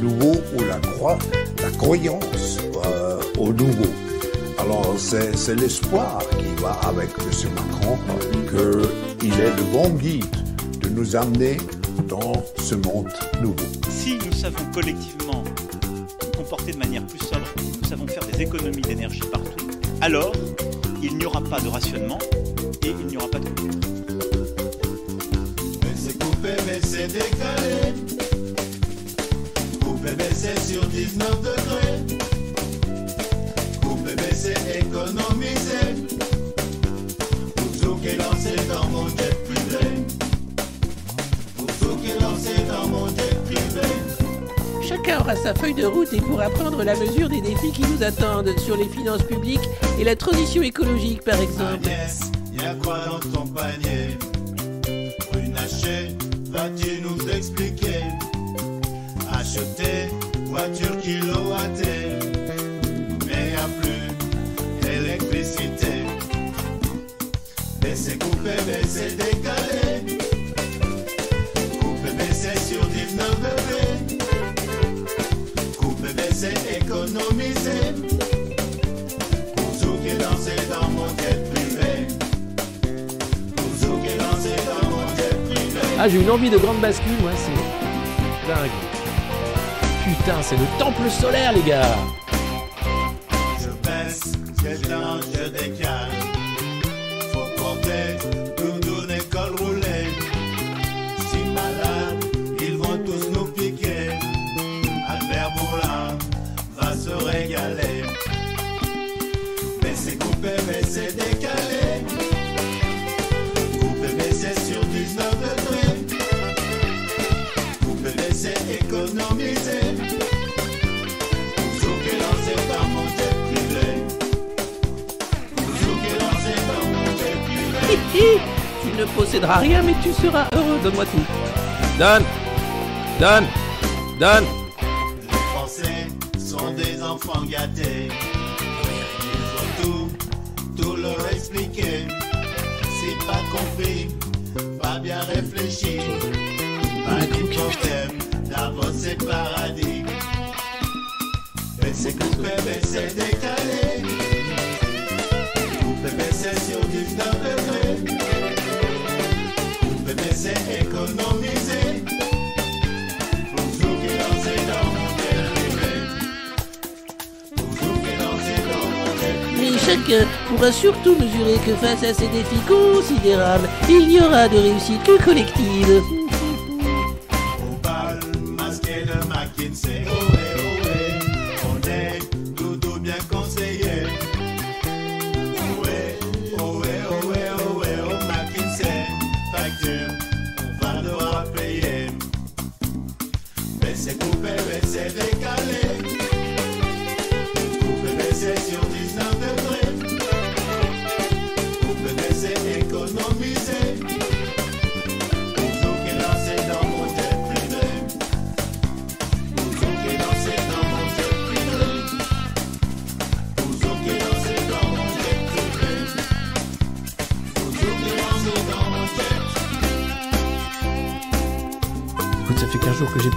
nouveau ou la, croix, la croyance euh, au nouveau. Alors c'est l'espoir qui va avec M. Macron qu'il est le bon guide de nous amener dans ce monde nouveau. Si nous savons collectivement nous comporter de manière plus sobre, nous savons faire des économies d'énergie partout, alors il n'y aura pas de rationnement et il n'y aura pas de coupure. Mais c'est coupé, mais c'est décalé. Mais c'est sur 19 degrés. Coupé, mais c'est économisé. Pour qui est lancé dans mon jet privé. Pour qui est lancé dans mon jet privé. Chacun aura sa feuille de route et pourra prendre la mesure des défis qui nous attendent sur les finances publiques et la transition écologique par exemple. Agnès, y a quoi dans ton panier? Runacher, vas-tu nous expliquer? Acheter voiture kilowattée, mais y a plus d'électricité. Mais c'est coupé, mais c'est décalé. Coupé, mais c'est sur 19 degrés. Coupé, mais c'est économisé. Pour. Pour qui lancé dans mon jet privé. Ah, j'ai une envie de grande bascule, moi, c'est dingue. Putain, c'est le temple solaire, les gars. Je baisse, j'éteins, je décale. Posséderas rien, mais tu seras heureux. Donne-moi tout. Donne Donne Donne pourra surtout mesurer que face à ces défis considérables, il n'y aura de réussite que collective.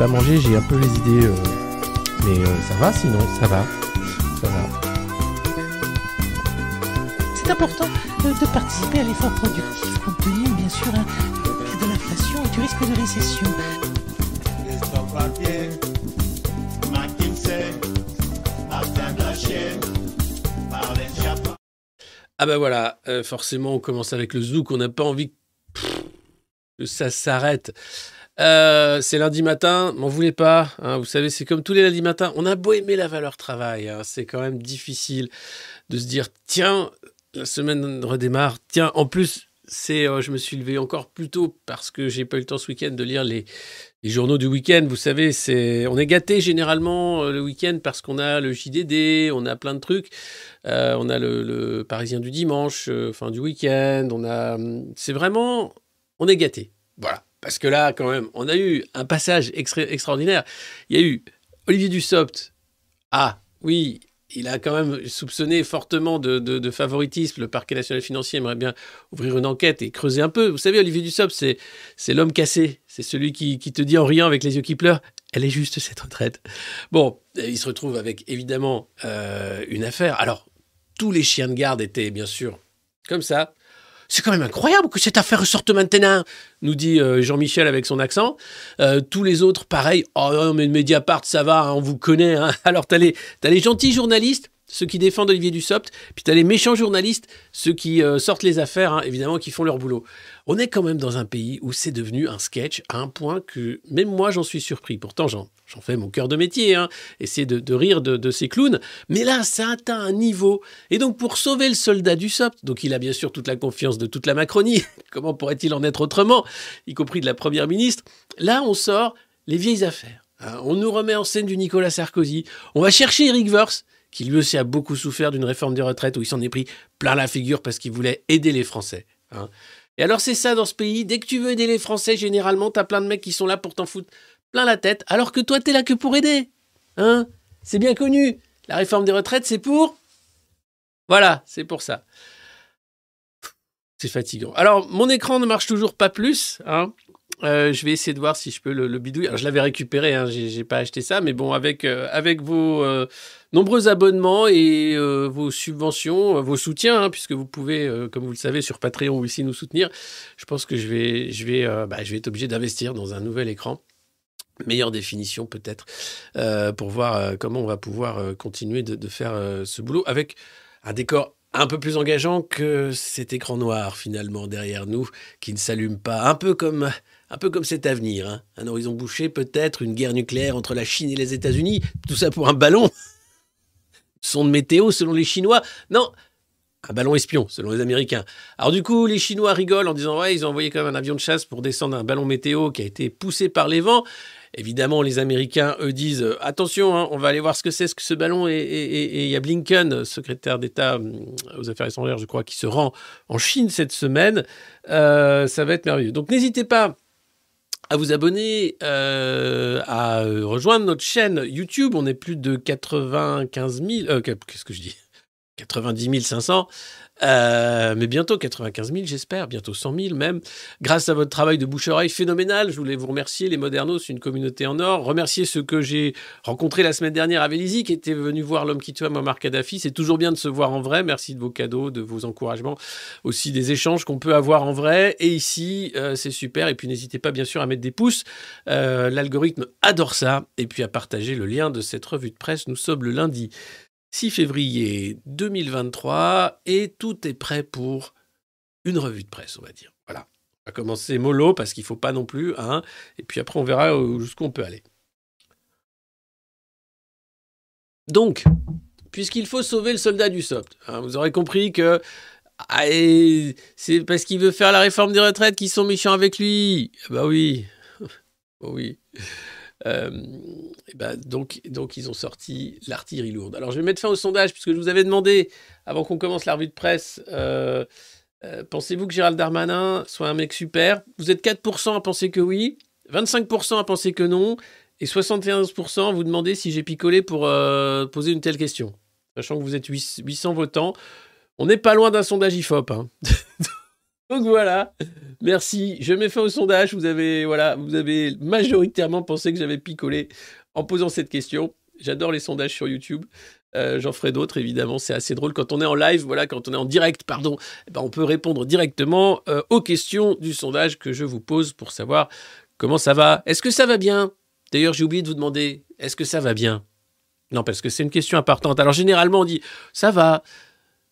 Pas mangé, j'ai un peu les idées. euh, Mais euh, ça va sinon, ça va. Ça va. C'est important de participer à l'effort productif compte tenu, bien sûr, hein, de l'inflation et du risque de récession. Ah bah voilà, euh, forcément on commence avec le zouk, on n'a pas envie que ça s'arrête. Euh, c'est lundi matin, m'en voulez pas. hein, vous savez, c'est comme tous les lundis matins. On a beau aimer la valeur travail, hein, c'est quand même difficile de se dire tiens, la semaine redémarre. Tiens, en plus, c'est, euh, je me suis levé encore plus tôt parce que j'ai pas eu le temps ce week-end de lire les, journaux du week-end. Vous savez, c'est, on est gâté généralement euh, le week-end parce qu'on a le JDD, on a plein de trucs. On a le, le Parisien du dimanche, enfin du week-end. On a, hum, c'est vraiment, on est gâté. Voilà. Parce que là, quand même, on a eu un passage extra- extraordinaire. Il y a eu Olivier Dussopt. Ah, oui, il a quand même soupçonné fortement de, favoritisme. Le parquet national financier aimerait bien ouvrir une enquête et creuser un peu. Vous savez, Olivier Dussopt, c'est, l'homme cassé. C'est celui qui, te dit en riant avec les yeux qui pleurent Elle est juste cette retraite. Bon, il se retrouve avec évidemment euh, une affaire. Alors, tous les chiens de garde étaient bien sûr comme ça. C'est quand même incroyable que cette affaire ressorte maintenant, nous dit euh, Jean-Michel avec son accent. Euh, tous les autres, pareil. Oh non, mais Mediapart, ça va, hein, on vous connaît. hein. Alors, t'as les, les gentils journalistes, ceux qui défendent Olivier Dussopt, puis t'as les méchants journalistes, ceux qui euh, sortent les affaires, hein, évidemment, qui font leur boulot. On est quand même dans un pays où c'est devenu un sketch à un point que même moi, j'en suis surpris. Pourtant, j'en, fais mon cœur de métier, hein, essayer de, rire de, ces clowns. Mais là, ça atteint un niveau. Et donc, pour sauver le soldat Dussopt, donc il a bien sûr toute la confiance de toute la Macronie, comment pourrait-il en être autrement, y compris de la Première ministre, là, on sort les vieilles affaires. hein. On nous remet en scène du Nicolas Sarkozy. On va chercher Eric Woerth, qui lui aussi a beaucoup souffert d'une réforme des retraites où il s'en est pris plein la figure parce qu'il voulait aider les Français. hein. Et alors c'est ça dans ce pays, dès que tu veux aider les Français, généralement, t'as plein de mecs qui sont là pour t'en foutre plein la tête, alors que toi, t'es là que pour aider. Hein c'est bien connu. La réforme des retraites, c'est pour... Voilà, c'est pour ça. C'est fatigant. Alors, mon écran ne marche toujours pas plus. Hein. Euh, je vais essayer de voir si je peux le, le bidouiller. Alors, je l'avais récupéré, hein, j'ai pas acheté ça, mais bon, avec, euh, avec vos euh, nombreux abonnements et vos subventions, vos soutiens, hein, puisque vous pouvez, comme vous le savez, sur Patreon ou ici nous soutenir, je pense que je vais, je vais, bah, je vais être obligé d'investir dans un nouvel écran. Meilleure définition peut-être, pour voir comment on va pouvoir continuer de, faire ce boulot avec un décor un peu plus engageant que cet écran noir finalement derrière nous qui ne s'allume pas. Un peu comme, un peu comme cet avenir. hein. Un horizon bouché, peut-être une guerre nucléaire entre la Chine et les États-Unis. Tout ça pour un ballon. Son de météo selon les Chinois. Non, un ballon espion selon les Américains. Alors du coup, les Chinois rigolent en disant ouais, ils ont envoyé quand même un avion de chasse pour descendre un ballon météo qui a été poussé par les vents. Évidemment, les Américains, eux, disent euh, attention, hein, on va aller voir ce que c'est ce que ce ballon. Et- il y a Blinken, secrétaire d'État hum, aux Affaires étrangères, je crois, qui se rend en Chine cette semaine. Euh, ça va être merveilleux. Donc n'hésitez pas à vous abonner, euh, à euh, rejoindre notre chaîne YouTube. On est plus de 95 000. euh, Qu'est-ce que je dis? 90 500. Euh, mais bientôt 95 000, j'espère, bientôt 100 000 même. Grâce à votre travail de bouche-oreille phénoménal, je voulais vous remercier, les Modernos, une communauté en or. Remercier ceux que j'ai rencontrés la semaine dernière à Vélizy, qui étaient venus voir l'homme qui tue Muammar Kadhafi. C'est toujours bien de se voir en vrai. Merci de vos cadeaux, de vos encouragements, aussi des échanges qu'on peut avoir en vrai. Et ici, euh, c'est super. Et puis n'hésitez pas, bien sûr, à mettre des pouces. Euh, L'algorithme adore ça. Et puis à partager le lien de cette revue de presse. Nous sommes le lundi 6 février 2023 et tout est prêt pour une revue de presse, on va dire. Voilà. On va commencer mollo parce qu'il ne faut pas non plus. Hein, et puis après, on verra où- jusqu'où on peut aller. Donc, puisqu'il faut sauver le soldat du SOPT, hein, vous aurez compris que ah, c'est parce qu'il veut faire la réforme des retraites qu'ils sont méchants avec lui. Ah Bah oui. Oh oui. Euh, et ben donc, donc, ils ont sorti l'artillerie lourde. Alors, je vais mettre fin au sondage, puisque je vous avais demandé, avant qu'on commence la revue de presse, euh, euh, pensez-vous que Gérald Darmanin soit un mec super? Vous êtes 4% à penser que oui, 25% à penser que non, et 71% à vous demander si j'ai picolé pour poser une telle question. Sachant que vous êtes 800 votants, on n'est pas loin d'un sondage IFOP. hein. Donc voilà, merci. Je mets fin au sondage. Vous avez, voilà, vous avez majoritairement pensé que j'avais picolé en posant cette question. J'adore les sondages sur YouTube. Euh, J'en ferai d'autres, évidemment. C'est assez drôle quand on est en live, voilà, quand on est en direct, pardon. eh ben, on peut répondre directement euh, aux questions du sondage que je vous pose pour savoir comment ça va. Est-ce que ça va bien? D'ailleurs, j'ai oublié de vous demander, est-ce que ça va bien? Non, parce que c'est une question importante. Alors généralement, on dit ça va,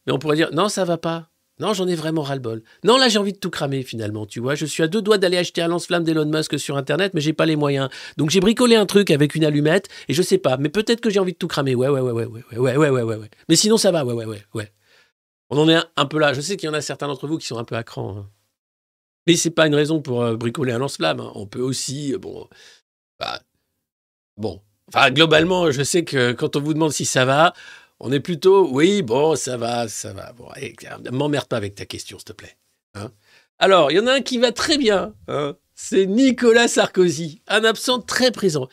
mais on pourrait dire non, ça va pas. Non, j'en ai vraiment ras-le-bol. Non, là, j'ai envie de tout cramer, finalement, tu vois. Je suis à deux doigts d'aller acheter un lance-flamme d'Elon Musk sur Internet, mais j'ai pas les moyens. Donc, j'ai bricolé un truc avec une allumette, et je sais pas, mais peut-être que j'ai envie de tout cramer. Ouais, ouais, ouais, ouais, ouais, ouais, ouais, ouais, ouais. Mais sinon, ça va, ouais, ouais, ouais, ouais. On en est un, peu là. Je sais qu'il y en a certains d'entre vous qui sont un peu à cran. hein. Mais c'est pas une raison pour euh, bricoler un lance-flamme. hein. On peut aussi, euh, bon, bah, bon. Enfin, globalement, je sais que quand on vous demande si ça va, on est plutôt, oui, bon, ça va, ça va. Bon, m'emmerde pas avec ta question, s'il te plaît. hein. Alors, il y en a un qui va très bien. hein. C'est Nicolas Sarkozy, un absent très présent.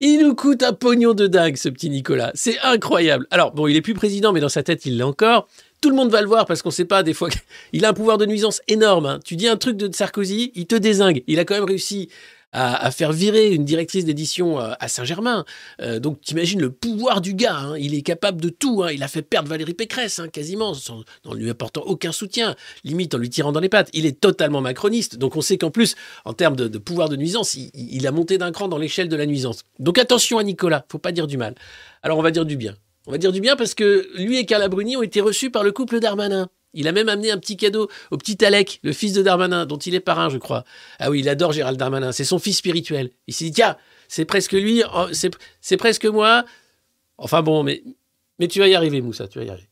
Il nous coûte un pognon de dingue, ce petit Nicolas. C'est incroyable. Alors, bon, il est plus président, mais dans sa tête, il l'est encore. Tout le monde va le voir parce qu'on sait pas, des fois, il a un pouvoir de nuisance énorme. hein. Tu dis un truc de Sarkozy, il te désingue. Il a quand même réussi à, faire virer une directrice d'édition euh, à Saint-Germain. Euh, donc t'imagines le pouvoir du gars, hein. il est capable de tout. hein. Il a fait perdre Valérie Pécresse, hein, quasiment, sans, en lui apportant aucun soutien, limite en lui tirant dans les pattes. Il est totalement macroniste, donc on sait qu'en plus, en termes de, de pouvoir de nuisance, il, il a monté d'un cran dans l'échelle de la nuisance. Donc attention à Nicolas, faut pas dire du mal. Alors on va dire du bien. On va dire du bien parce que lui et Carla Bruni ont été reçus par le couple Darmanin. Il a même amené un petit cadeau au petit Alec, le fils de Darmanin, dont il est parrain, je crois. Ah oui, il adore Gérald Darmanin, c'est son fils spirituel. Il s'est dit, tiens, c'est presque lui, oh, c'est presque moi. Enfin bon, mais, mais tu vas y arriver, Moussa, tu vas y arriver.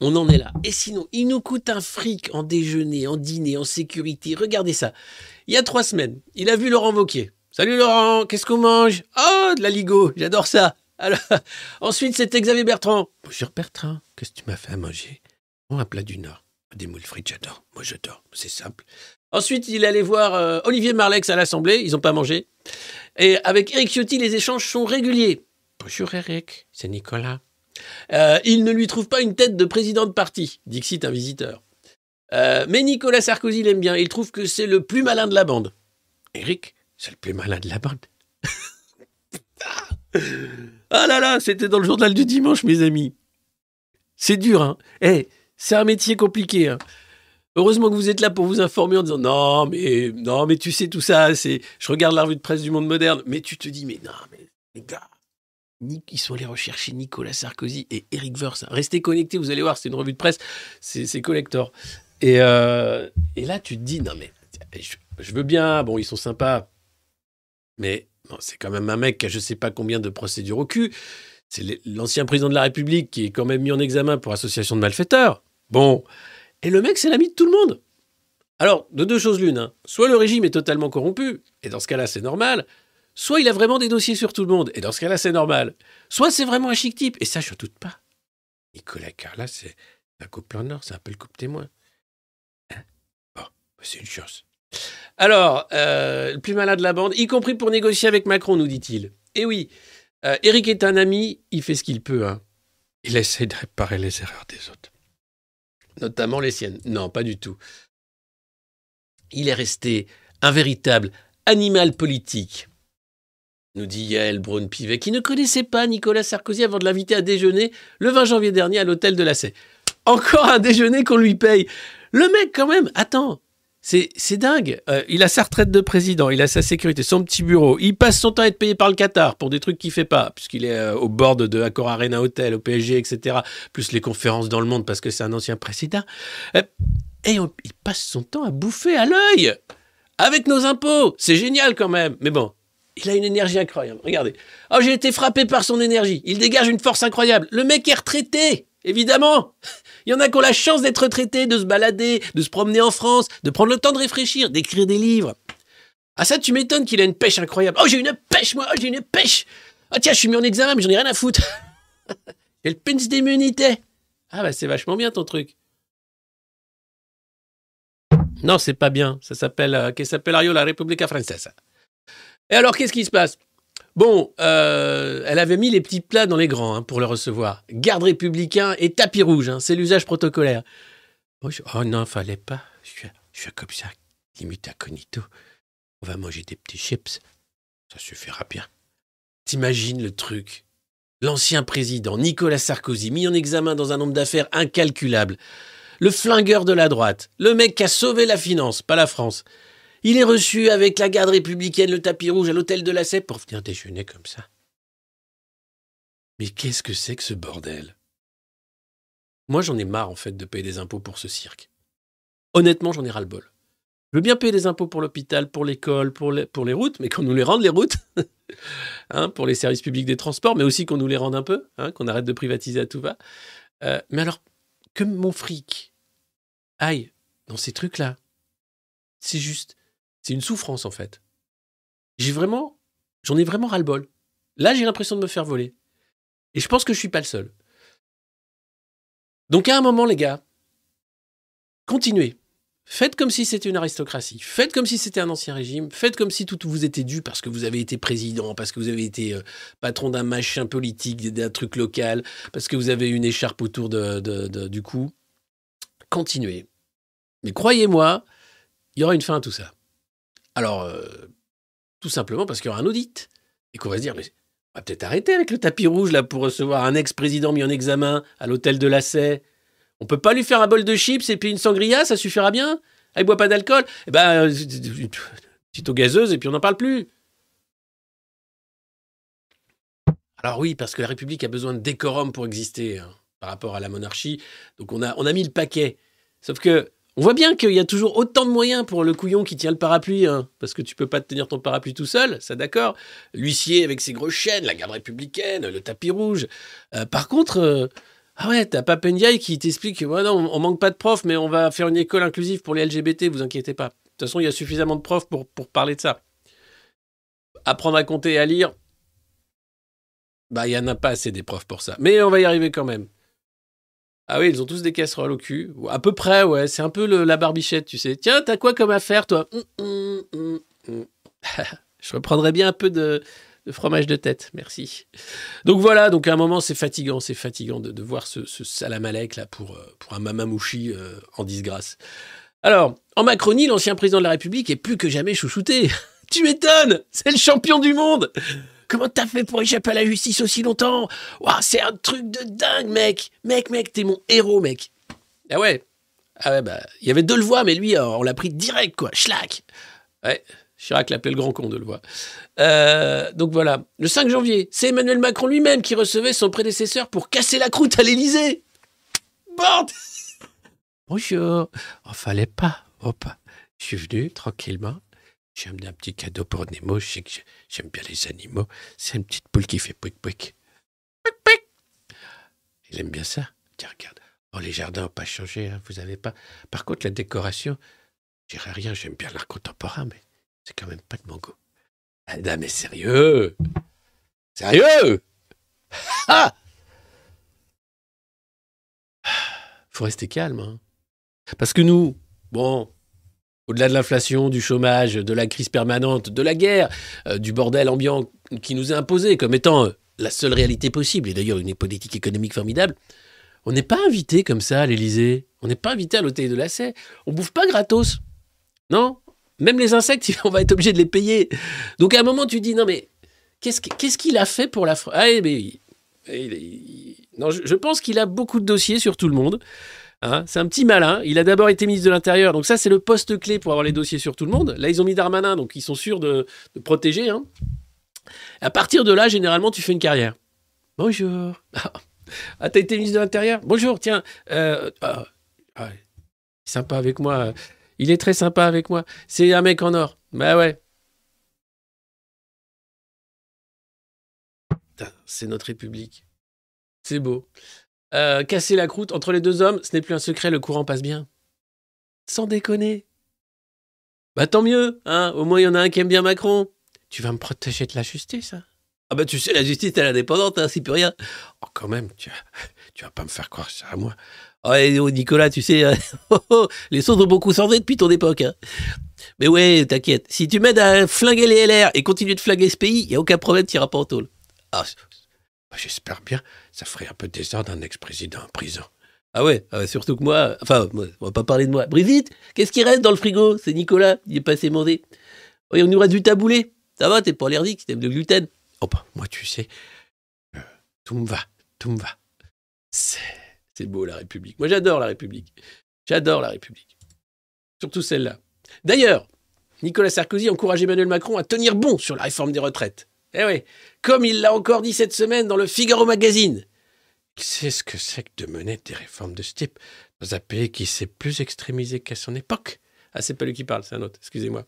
On en est là. Et sinon, il nous coûte un fric en déjeuner, en dîner, en sécurité. Regardez ça. Il y a trois semaines, il a vu Laurent Wauquiez. Salut Laurent, qu'est-ce qu'on mange? Oh, de la Ligo, j'adore ça. Alors, ensuite, c'était Xavier Bertrand. Bonjour Bertrand, qu'est-ce que tu m'as fait à manger? Oh, un plat du Nord. Des moules frites, j'adore. Moi, j'adore. C'est simple. Ensuite, il allait voir euh, Olivier Marlex à l'Assemblée. Ils n'ont pas mangé. Et avec Eric Ciotti, les échanges sont réguliers. Bonjour Eric, c'est Nicolas. Euh, il ne lui trouve pas une tête de président de parti, Dixit un visiteur. Euh, mais Nicolas Sarkozy l'aime bien. Il trouve que c'est le plus malin de la bande. Eric, c'est le plus malin de la bande. ah là là, c'était dans le journal du dimanche, mes amis. C'est dur, hein. Eh, c'est un métier compliqué. Hein. Heureusement que vous êtes là pour vous informer en disant non, mais non, mais tu sais tout ça. C'est, je regarde la revue de presse du Monde moderne, mais tu te dis mais non, mais les gars, ils sont allés rechercher Nicolas Sarkozy et Eric Woerth. Restez connectés, vous allez voir, c'est une revue de presse, c'est, c'est collector. Et, euh, et là, tu te dis non mais je, je veux bien, bon, ils sont sympas, mais c'est quand même un mec qui a je sais pas combien de procédures au cul. C'est l'ancien président de la République qui est quand même mis en examen pour association de malfaiteurs. Bon. Et le mec, c'est l'ami de tout le monde. Alors, de deux choses l'une. hein. Soit le régime est totalement corrompu, et dans ce cas-là, c'est normal. Soit il a vraiment des dossiers sur tout le monde, et dans ce cas-là, c'est normal. Soit c'est vraiment un chic type, et ça, je doute pas. Nicolas Carla, c'est un couple plan Nord, c'est un peu le couple témoin. Hein? Bon, c'est une chance. Alors, euh, le plus malin de la bande, y compris pour négocier avec Macron, nous dit-il. Et oui, euh, Eric est un ami, il fait ce qu'il peut. hein. Il essaie de réparer les erreurs des autres. Notamment les siennes. Non, pas du tout. Il est resté un véritable animal politique, nous dit Yael Braun-Pivet, qui ne connaissait pas Nicolas Sarkozy avant de l'inviter à déjeuner le 20 janvier dernier à l'hôtel de la Sey. Encore un déjeuner qu'on lui paye. Le mec, quand même, attends, c'est, dingue. Euh, il a sa retraite de président, il a sa sécurité, son petit bureau. Il passe son temps à être payé par le Qatar pour des trucs qu'il fait pas, puisqu'il est euh, au bord de Accor Arena Hotel, au PSG, etc. Plus les conférences dans le monde parce que c'est un ancien président. Euh, et il passe son temps à bouffer à l'œil avec nos impôts. C'est génial quand même. Mais bon, il a une énergie incroyable. Regardez. Oh, j'ai été frappé par son énergie. Il dégage une force incroyable. Le mec est retraité, évidemment. Il y en a qui ont la chance d'être retraités, de se balader, de se promener en France, de prendre le temps de réfléchir, d'écrire des livres. Ah ça, tu m'étonnes qu'il a une pêche incroyable. Oh, j'ai une pêche, moi, oh, j'ai une pêche. Ah tiens, je suis mis en examen, mais j'en ai rien à foutre. j'ai le pince d'immunité. Ah bah c'est vachement bien ton truc. Non, c'est pas bien. Ça s'appelle, euh, que s'appelle la Repubblica Francesa. Et alors, qu'est-ce qui se passe? Bon, euh, elle avait mis les petits plats dans les grands hein, pour le recevoir. Garde républicain et tapis rouge, hein, c'est l'usage protocolaire. Je- oh non, fallait pas. Je suis, je suis comme ça, limite incognito. On va manger des petits chips. Ça suffira bien. T'imagines le truc L'ancien président Nicolas Sarkozy mis en examen dans un nombre d'affaires incalculable. Le flingueur de la droite. Le mec qui a sauvé la finance, pas la France. Il est reçu avec la garde républicaine, le tapis rouge à l'hôtel de la Cèpe pour venir déjeuner comme ça. Mais qu'est-ce que c'est que ce bordel? Moi, j'en ai marre, en fait, de payer des impôts pour ce cirque. Honnêtement, j'en ai ras-le-bol. Je veux bien payer des impôts pour l'hôpital, pour l'école, pour les, pour les routes, mais qu'on nous les rende, les routes, hein, pour les services publics des transports, mais aussi qu'on nous les rende un peu, hein, qu'on arrête de privatiser à tout va. Euh, mais alors, que mon fric aille dans ces trucs-là, c'est juste, c'est une souffrance en fait. J'ai vraiment, j'en ai vraiment ras-le-bol. Là, j'ai l'impression de me faire voler. Et je pense que je suis pas le seul. Donc à un moment, les gars, continuez. Faites comme si c'était une aristocratie. Faites comme si c'était un ancien régime. Faites comme si tout vous était dû parce que vous avez été président, parce que vous avez été euh, patron d'un machin politique, d'un truc local, parce que vous avez une écharpe autour du cou. Continuez. Mais croyez-moi, il y aura une fin à tout ça. Alors, euh, tout simplement parce qu'il y aura un audit. Et qu'on va se dire, mais on va peut-être arrêter avec le tapis rouge là pour recevoir un ex-président mis en examen à l'hôtel de la Sey. On peut pas lui faire un bol de chips et puis une sangria, ça suffira bien Ah, il boit pas d'alcool Eh ben, euh, petite eau gazeuse et puis on n'en parle plus. Alors oui, parce que la République a besoin de décorum pour exister hein, par rapport à la monarchie. Donc on a mis le paquet. Sauf que on voit bien qu'il y a toujours autant de moyens pour le couillon qui tient le parapluie, hein, parce que tu peux pas te tenir ton parapluie tout seul, ça d'accord. L'huissier avec ses grosses chaînes, la garde républicaine, le tapis rouge. Euh, par contre, euh, ah ouais, t'as pas Ndiaye qui t'explique, ouais, non, on manque pas de profs, mais on va faire une école inclusive pour les LGBT, vous inquiétez pas. De toute façon, il y a suffisamment de profs pour, pour parler de ça. Apprendre à compter et à lire, bah, il y en a pas assez des profs pour ça. Mais on va y arriver quand même. Ah oui, ils ont tous des casseroles au cul. À peu près, ouais. C'est un peu la barbichette, tu sais. Tiens, t'as quoi comme affaire, toi? Hum, hum, hum. Je reprendrais bien un peu de, fromage de tête, merci. Donc voilà, donc à un moment, c'est fatigant, c'est fatigant de, voir ce, salamalek là pour, euh, un mamamouchi euh, en disgrâce. Alors, en Macronie, l'ancien président de la République est plus que jamais chouchouté. tu m'étonnes C'est le champion du monde Comment t'as fait pour échapper à la justice aussi longtemps? C'est un truc de dingue, mec Mec, mec, t'es mon héros, mec Ah ouais Ah ouais, bah, il y avait deux le voix, mais lui, on l'a pris direct, quoi. Schlack Ouais, Chirac l'appelait le grand con de le voir. Euh, donc voilà, le 5 janvier, c'est Emmanuel Macron lui-même qui recevait son prédécesseur pour casser la croûte à l'Élysée. Bordel Bonjour. Oh, fallait pas. Pas. Je suis venu tranquillement. J'ai un petit cadeau pour Nemo. Je sais que j'ai- j'aime bien les animaux. C'est une petite poule qui fait. Pouic pouic. Il aime bien ça. Tiens, regarde. Oh, les jardins n'ont pas changé. hein, Vous avez pas. Par contre, la décoration, je dirais rien. J'aime bien l'art contemporain, mais c'est quand même pas de mon goût. Ah, non, mais sérieux? Sérieux? Ah Faut rester calme. hein. Parce que nous, bon, au-delà de l'inflation, du chômage, de la crise permanente, de la guerre, euh, du bordel ambiant qui nous est imposé comme étant euh, la seule réalité possible, et d'ailleurs une politique économique formidable, on n'est pas invité comme ça à l'Élysée. On n'est pas invité à l'hôtel de la Sey. On bouffe pas gratos. Non? Même les insectes, on va être obligé de les payer. Donc à un moment, tu dis, non mais, qu'est-ce qu'- qu'est-ce qu'il a fait pour la France Ah, eh, mais non, je pense qu'il a beaucoup de dossiers sur tout le monde. Hein, c'est un petit malin. Il a d'abord été ministre de l'Intérieur, donc ça c'est le poste clé pour avoir les dossiers sur tout le monde. Là ils ont mis Darmanin, donc ils sont sûrs de, protéger. hein. À partir de là, généralement, tu fais une carrière. Bonjour. Ah, t'as été ministre de l'Intérieur? Bonjour, tiens. euh, ah, ah, sympa avec moi. Il est très sympa avec moi. C'est un mec en or. Bah ouais. C'est notre République. C'est beau. Euh, casser la croûte entre les deux hommes, ce n'est plus un secret, le courant passe bien. Sans déconner. Bah tant mieux, hein. Au moins il y en a un qui aime bien Macron. Tu vas me protéger de la justice, hein Ah bah tu sais, la justice elle est indépendante, hein, c'est plus rien. Oh quand même, tu vas, pas me faire croire ça à moi. Oh, Nicolas, tu sais, euh, oh, oh, les sauts ont beaucoup changé depuis ton époque. hein. Mais ouais, t'inquiète. Si tu m'aides à flinguer les LR et continuer de flinguer ce pays, il n'y a aucun problème, tu iras pas en tôle. Ah, bah, j'espère bien. Ça ferait un peu désordre d'un ex-président en prison. Ah ouais, ah ouais, surtout que moi, enfin, moi, on va pas parler de moi. Brigitte, qu'est-ce qui reste dans le frigo? C'est Nicolas, il est passé manger. Oh, il nous reste du taboulé. Ça va, t'es pas allergique, t'aimes le gluten. Oh bah, moi, tu sais, euh, tout me va, tout me va. C'est beau la République. Moi, j'adore la République. J'adore la République. Surtout celle-là. D'ailleurs, Nicolas Sarkozy encourage Emmanuel Macron à tenir bon sur la réforme des retraites. Eh oui, comme il l'a encore dit cette semaine dans le Figaro Magazine. Il sait ce que c'est que de mener des réformes de ce type dans un pays qui s'est plus extrémisé qu'à son époque. Ah, c'est pas lui qui parle, c'est un autre, excusez-moi.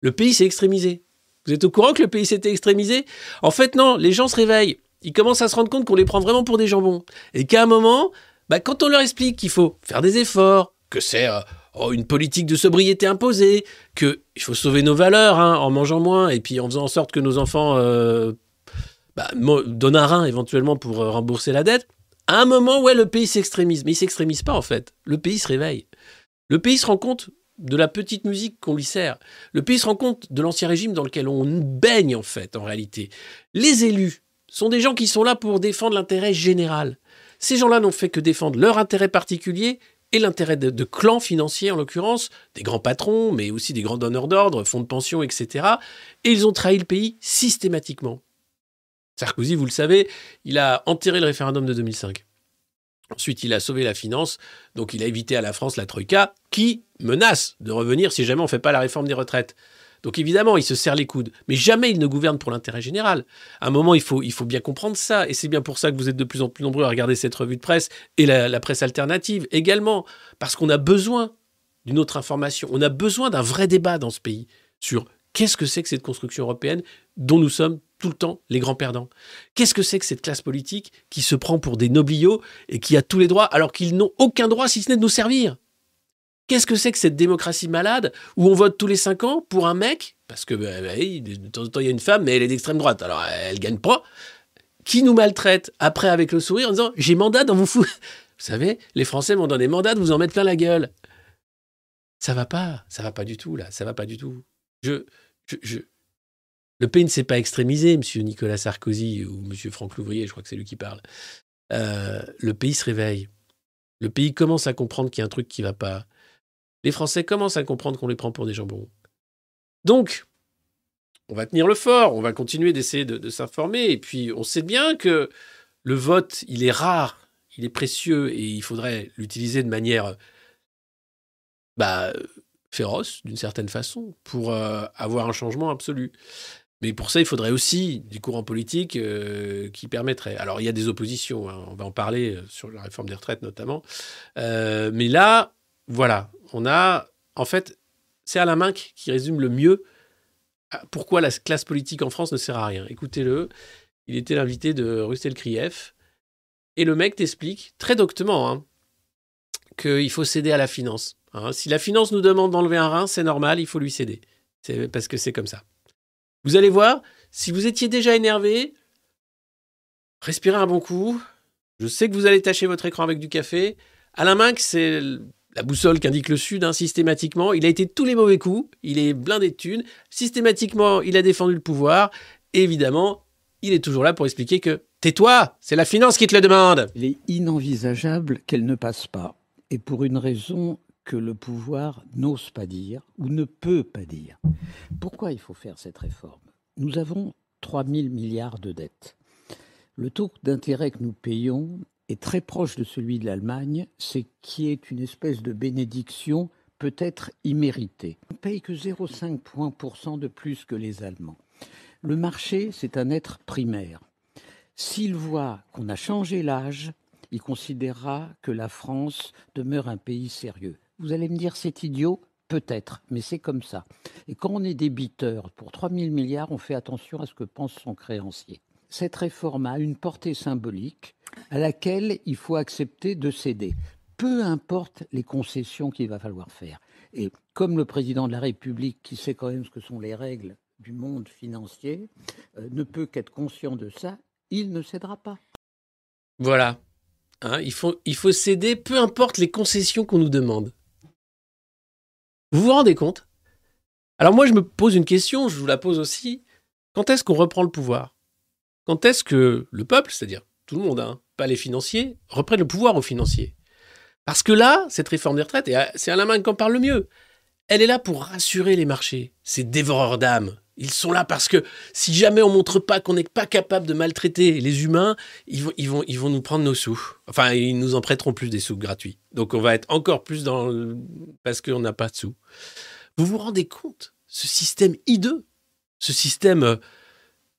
Le pays s'est extrémisé. Vous êtes au courant que le pays s'était extrémisé? En fait, non, les gens se réveillent. Ils commencent à se rendre compte qu'on les prend vraiment pour des jambons. Et qu'à un moment, bah, quand on leur explique qu'il faut faire des efforts, que c'est euh, oh, une politique de sobriété imposée, qu'il faut sauver nos valeurs hein, en mangeant moins et puis en faisant en sorte que nos enfants euh, bah, donnent un rein éventuellement pour euh, rembourser la dette, à un moment, ouais, le pays s'extrémise. Mais il s'extrémise pas en fait. Le pays se réveille. Le pays se rend compte de la petite musique qu'on lui sert. Le pays se rend compte de l'ancien régime dans lequel on baigne en fait, en réalité. Les élus sont des gens qui sont là pour défendre l'intérêt général. Ces gens-là n'ont fait que défendre leur intérêt particulier et l'intérêt de, clans financiers, en l'occurrence, des grands patrons, mais aussi des grands donneurs d'ordre, fonds de pension, etc. Et ils ont trahi le pays systématiquement. Sarkozy, vous le savez, il a enterré le référendum de 2005. Ensuite, il a sauvé la finance, donc il a évité à la France la Troïka, qui menace de revenir si jamais on ne fait pas la réforme des retraites. Donc évidemment, il se serre les coudes, mais jamais il ne gouverne pour l'intérêt général. À un moment, il faut, bien comprendre ça, et c'est bien pour ça que vous êtes de plus en plus nombreux à regarder cette revue de presse et la, la presse alternative également, parce qu'on a besoin d'une autre information, on a besoin d'un vrai débat dans ce pays sur qu'est-ce que c'est que cette construction européenne dont nous sommes tout le temps les grands perdants. Qu'est-ce que c'est que cette classe politique qui se prend pour des nobliaux et qui a tous les droits alors qu'ils n'ont aucun droit si ce n'est de nous servir? Qu'est-ce que c'est que cette démocratie malade où on vote tous les cinq ans pour un mec Parce que bah, bah, de temps en temps, il y a une femme, mais elle est d'extrême droite, alors elle gagne pas. Qui nous maltraite après avec le sourire en disant J'ai mandat dans vous fou. Vous savez, les Français m'ont donné mandat de vous en mettre plein la gueule. Ça va pas, ça va pas du tout, là, ça va pas du tout. Je... Le pays ne s'est pas extrémisé, monsieur Nicolas Sarkozy ou monsieur Franck Louvrier, je crois que c'est lui qui parle. Euh, le pays se réveille. Le pays commence à comprendre qu'il y a un truc qui va pas les Français commencent à comprendre qu'on les prend pour des jambons. Donc, on va tenir le fort, on va continuer d'essayer de, s'informer, et puis on sait bien que le vote, il est rare, il est précieux, et il faudrait l'utiliser de manière bah, féroce, d'une certaine façon, pour euh, avoir un changement absolu. Mais pour ça, il faudrait aussi des courants politiques euh, qui permettraient. Alors, il y a des oppositions, hein, on va en parler euh, sur la réforme des retraites notamment. Mais là, voilà, on a, en fait, c'est Alain Minck qui résume le mieux pourquoi la classe politique en France ne sert à rien. Écoutez-le, il était l'invité de Rustel Krief, et le mec t'explique très doctement hein, qu'il faut céder à la finance. hein. Si la finance nous demande d'enlever un rein, c'est normal, il faut lui céder. Parce que c'est comme ça. Vous allez voir, si vous étiez déjà énervé, respirez un bon coup. Je sais que vous allez tâcher votre écran avec du café. Alain Minck, c'est la boussole qu'indique le Sud, hein, systématiquement. Il a été tous les mauvais coups, il est blindé de thunes. Systématiquement, il a défendu le pouvoir. Et évidemment, il est toujours là pour expliquer que tais-toi, c'est la finance qui te le demande. Il est inenvisageable qu'elle ne passe pas. Et pour une raison que le pouvoir n'ose pas dire ou ne peut pas dire. Pourquoi il faut faire cette réforme? Nous avons 3 000 milliards de dettes. Le taux d'intérêt que nous payons est très proche de celui de l'Allemagne, c'est qui est une espèce de bénédiction peut-être imméritée. On paye que 0,5 points pour cent de plus que les Allemands. Le marché, c'est un être primaire. S'il voit qu'on a changé l'âge, il considérera que la France demeure un pays sérieux. Vous allez me dire c'est idiot Peut-être, mais c'est comme ça. Et quand on est débiteur pour 3 000 milliards, on fait attention à ce que pense son créancier. Cette réforme a une portée symbolique à laquelle il faut accepter de céder, peu importe les concessions qu'il va falloir faire. Et comme le président de la République, qui sait quand même ce que sont les règles du monde financier, euh, ne peut qu'être conscient de ça, il ne cédera pas. Voilà. Hein, il, faut, il faut céder, peu importe les concessions qu'on nous demande. Vous vous rendez compte? Alors moi, je me pose une question, je vous la pose aussi. Quand est-ce qu'on reprend le pouvoir? Quand est-ce que le peuple, c'est-à-dire tout le monde, hein, pas les financiers, reprennent le pouvoir aux financiers Parce que là, cette réforme des retraites, et c'est Alain qui en parle le mieux, elle est là pour rassurer les marchés, ces dévoreurs d'âmes. Ils sont là parce que si jamais on montre pas qu'on n'est pas capable de maltraiter les humains, ils vont, ils, vont, ils vont nous prendre nos sous. Enfin, ils nous en prêteront plus des sous gratuits. Donc on va être encore plus dans le... parce qu'on n'a pas de sous. Vous vous rendez compte Ce système hideux, ce système euh,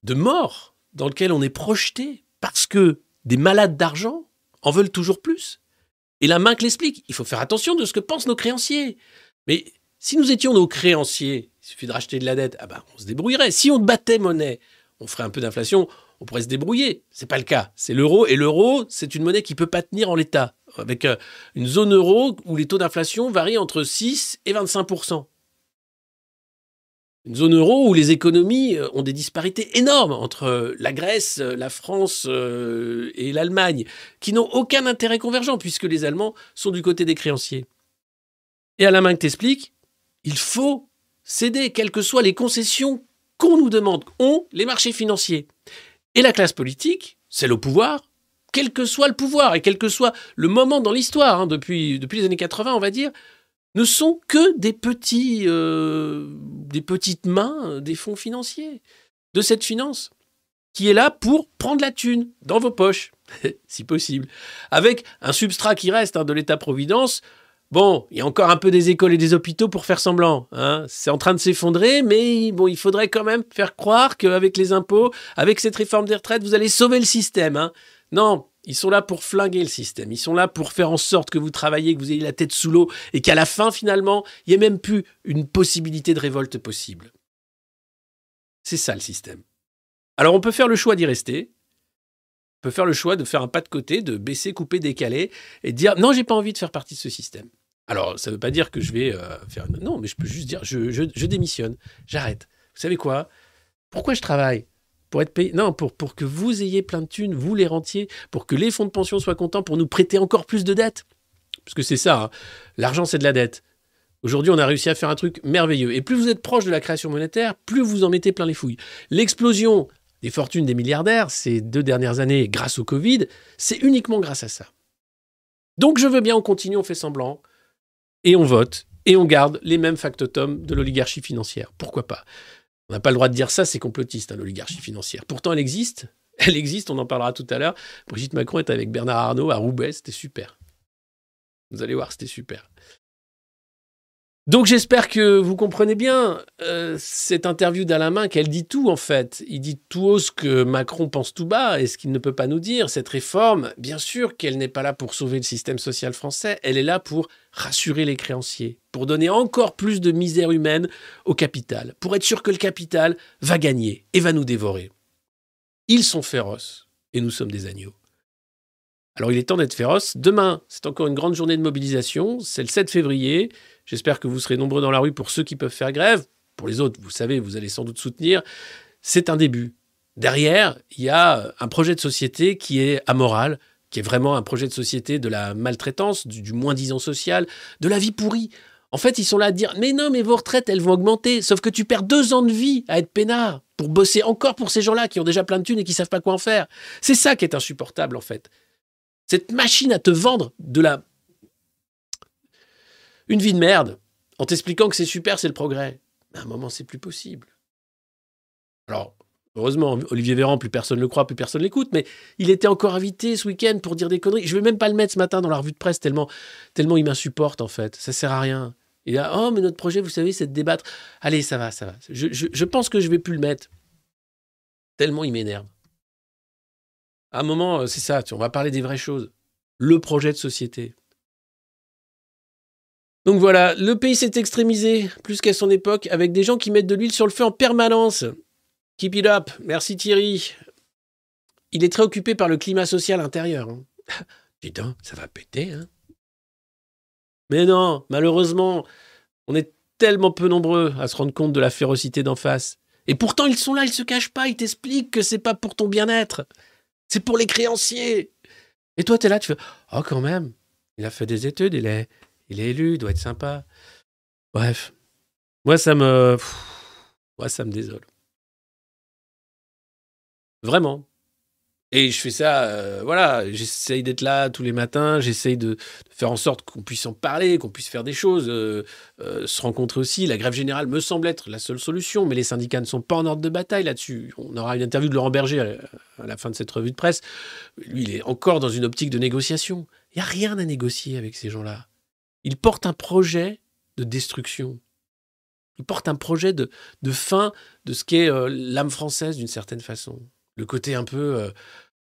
de mort dans lequel on est projeté parce que des malades d'argent en veulent toujours plus. Et la main que l'explique, il faut faire attention de ce que pensent nos créanciers. Mais si nous étions nos créanciers, il suffit de racheter de la dette, ah ben, on se débrouillerait. Si on battait monnaie, on ferait un peu d'inflation, on pourrait se débrouiller. C'est pas le cas. C'est l'euro et l'euro, c'est une monnaie qui peut pas tenir en l'état, avec euh, une zone euro où les taux d'inflation varient entre 6 et 25 Une zone euro où les économies euh, ont des disparités énormes entre euh, la Grèce, la France et l'Allemagne, qui n'ont aucun intérêt convergent puisque les Allemands sont du côté des créanciers. Et à la main que t'explique, il faut céder, quelles que soient les concessions qu'on nous demande, ont les marchés financiers. Et la classe politique, celle au pouvoir, quel que soit le pouvoir et quel que soit le moment dans l'histoire, hein, depuis, depuis les années 80, on va dire, ne sont que des, petits, euh, des petites mains des fonds financiers, de cette finance, qui est là pour prendre la thune dans vos poches, si possible, avec un substrat qui reste hein, de l'État-providence. Bon, il y a encore un peu des écoles et des hôpitaux pour faire semblant. Hein. C'est en train de s'effondrer, mais bon, il faudrait quand même faire croire qu'avec les impôts, avec cette réforme des retraites, vous allez sauver le système. Hein. Non, ils sont là pour flinguer le système. Ils sont là pour faire en sorte que vous travaillez, que vous ayez la tête sous l'eau et qu'à la fin, finalement, il n'y ait même plus une possibilité de révolte possible. C'est ça le système. Alors on peut faire le choix d'y rester. On peut faire le choix de faire un pas de côté, de baisser, couper, décaler et dire non, j'ai pas envie de faire partie de ce système. Alors ça ne veut pas dire que je vais euh, faire non, mais je peux juste dire je démissionne, j'arrête. Vous savez quoi? Pourquoi je travaille? Pour. Non, pour, pour que vous ayez plein de thunes, vous les rentiers, pour que les fonds de pension soient contents pour nous prêter encore plus de dettes. Parce que c'est ça, hein. l'argent c'est de la dette. Aujourd'hui, on a réussi à faire un truc merveilleux. Et plus vous êtes proche de la création monétaire, plus vous en mettez plein les fouilles. L'explosion des fortunes des milliardaires ces deux dernières années grâce au Covid, c'est uniquement grâce à ça. Donc je veux bien, on continue, on fait semblant, et on vote, et on garde les mêmes factotums de l'oligarchie financière. Pourquoi pas? On n'a pas le droit de dire ça, c'est complotiste, hein, l'oligarchie financière. Pourtant, elle existe. Elle existe, on en parlera tout à l'heure. Brigitte Macron est avec Bernard Arnault à Roubaix, c'était super. Vous allez voir, c'était super. Donc j'espère que vous comprenez bien euh, cette interview d'Alain qu'elle dit tout en fait. Il dit tout haut ce que Macron pense tout bas et ce qu'il ne peut pas nous dire. Cette réforme, bien sûr qu'elle n'est pas là pour sauver le système social français, elle est là pour rassurer les créanciers, pour donner encore plus de misère humaine au capital, pour être sûr que le capital va gagner et va nous dévorer. Ils sont féroces et nous sommes des agneaux. Alors il est temps d'être féroce. Demain, c'est encore une grande journée de mobilisation, c'est le 7 février. J'espère que vous serez nombreux dans la rue pour ceux qui peuvent faire grève. Pour les autres, vous savez, vous allez sans doute soutenir. C'est un début. Derrière, il y a un projet de société qui est amoral, qui est vraiment un projet de société de la maltraitance, du, moins-disant social, de la vie pourrie. En fait, ils sont là à dire Mais non, mais vos retraites, elles vont augmenter. Sauf que tu perds deux ans de vie à être peinard pour bosser encore pour ces gens-là qui ont déjà plein de thunes et qui savent pas quoi en faire. C'est ça qui est insupportable, en fait. Cette machine à te vendre de la une vie de merde en t'expliquant que c'est super, c'est le progrès. À un moment, c'est plus possible. Alors, heureusement, Olivier Véran, plus personne ne le croit, plus personne l'écoute, mais il était encore invité ce week-end pour dire des conneries. Je vais même pas le mettre ce matin dans la revue de presse tellement, tellement il m'insupporte en fait. Ça sert à rien. Il a oh mais notre projet, vous savez, c'est de débattre. Allez, ça va, ça va. Je, pense que je vais plus le mettre. Tellement il m'énerve. À un moment, euh, c'est ça. On va parler des vraies choses. Le projet de société. Donc voilà, le pays s'est extrémisé plus qu'à son époque avec des gens qui mettent de l'huile sur le feu en permanence. Keep it up. Merci Thierry. Il est très occupé par le climat social intérieur. Hein. Dis donc, ça va péter, hein Mais non, malheureusement, on est tellement peu nombreux à se rendre compte de la férocité d'en face. Et pourtant, ils sont là, ils se cachent pas, ils t'expliquent que c'est pas pour ton bien-être. C'est pour les créanciers. Et toi, tu es là, tu fais Oh, quand même, il a fait des études, il est, il est élu, doit être sympa. Bref, moi ça me, moi ça me désole. Vraiment. Et je fais ça, euh, voilà, j'essaye d'être là tous les matins, j'essaye de, faire en sorte qu'on puisse en parler, qu'on puisse faire des choses, euh, euh, se rencontrer aussi. La grève générale me semble être la seule solution, mais les syndicats ne sont pas en ordre de bataille là-dessus. On aura une interview de Laurent Berger à, la fin de cette revue de presse. Lui, il est encore dans une optique de négociation. Il n'y a rien à négocier avec ces gens-là. Il porte un projet de destruction. Il porte un projet de, fin de ce qu'est euh, l'âme française d'une certaine façon. Le côté un peu euh,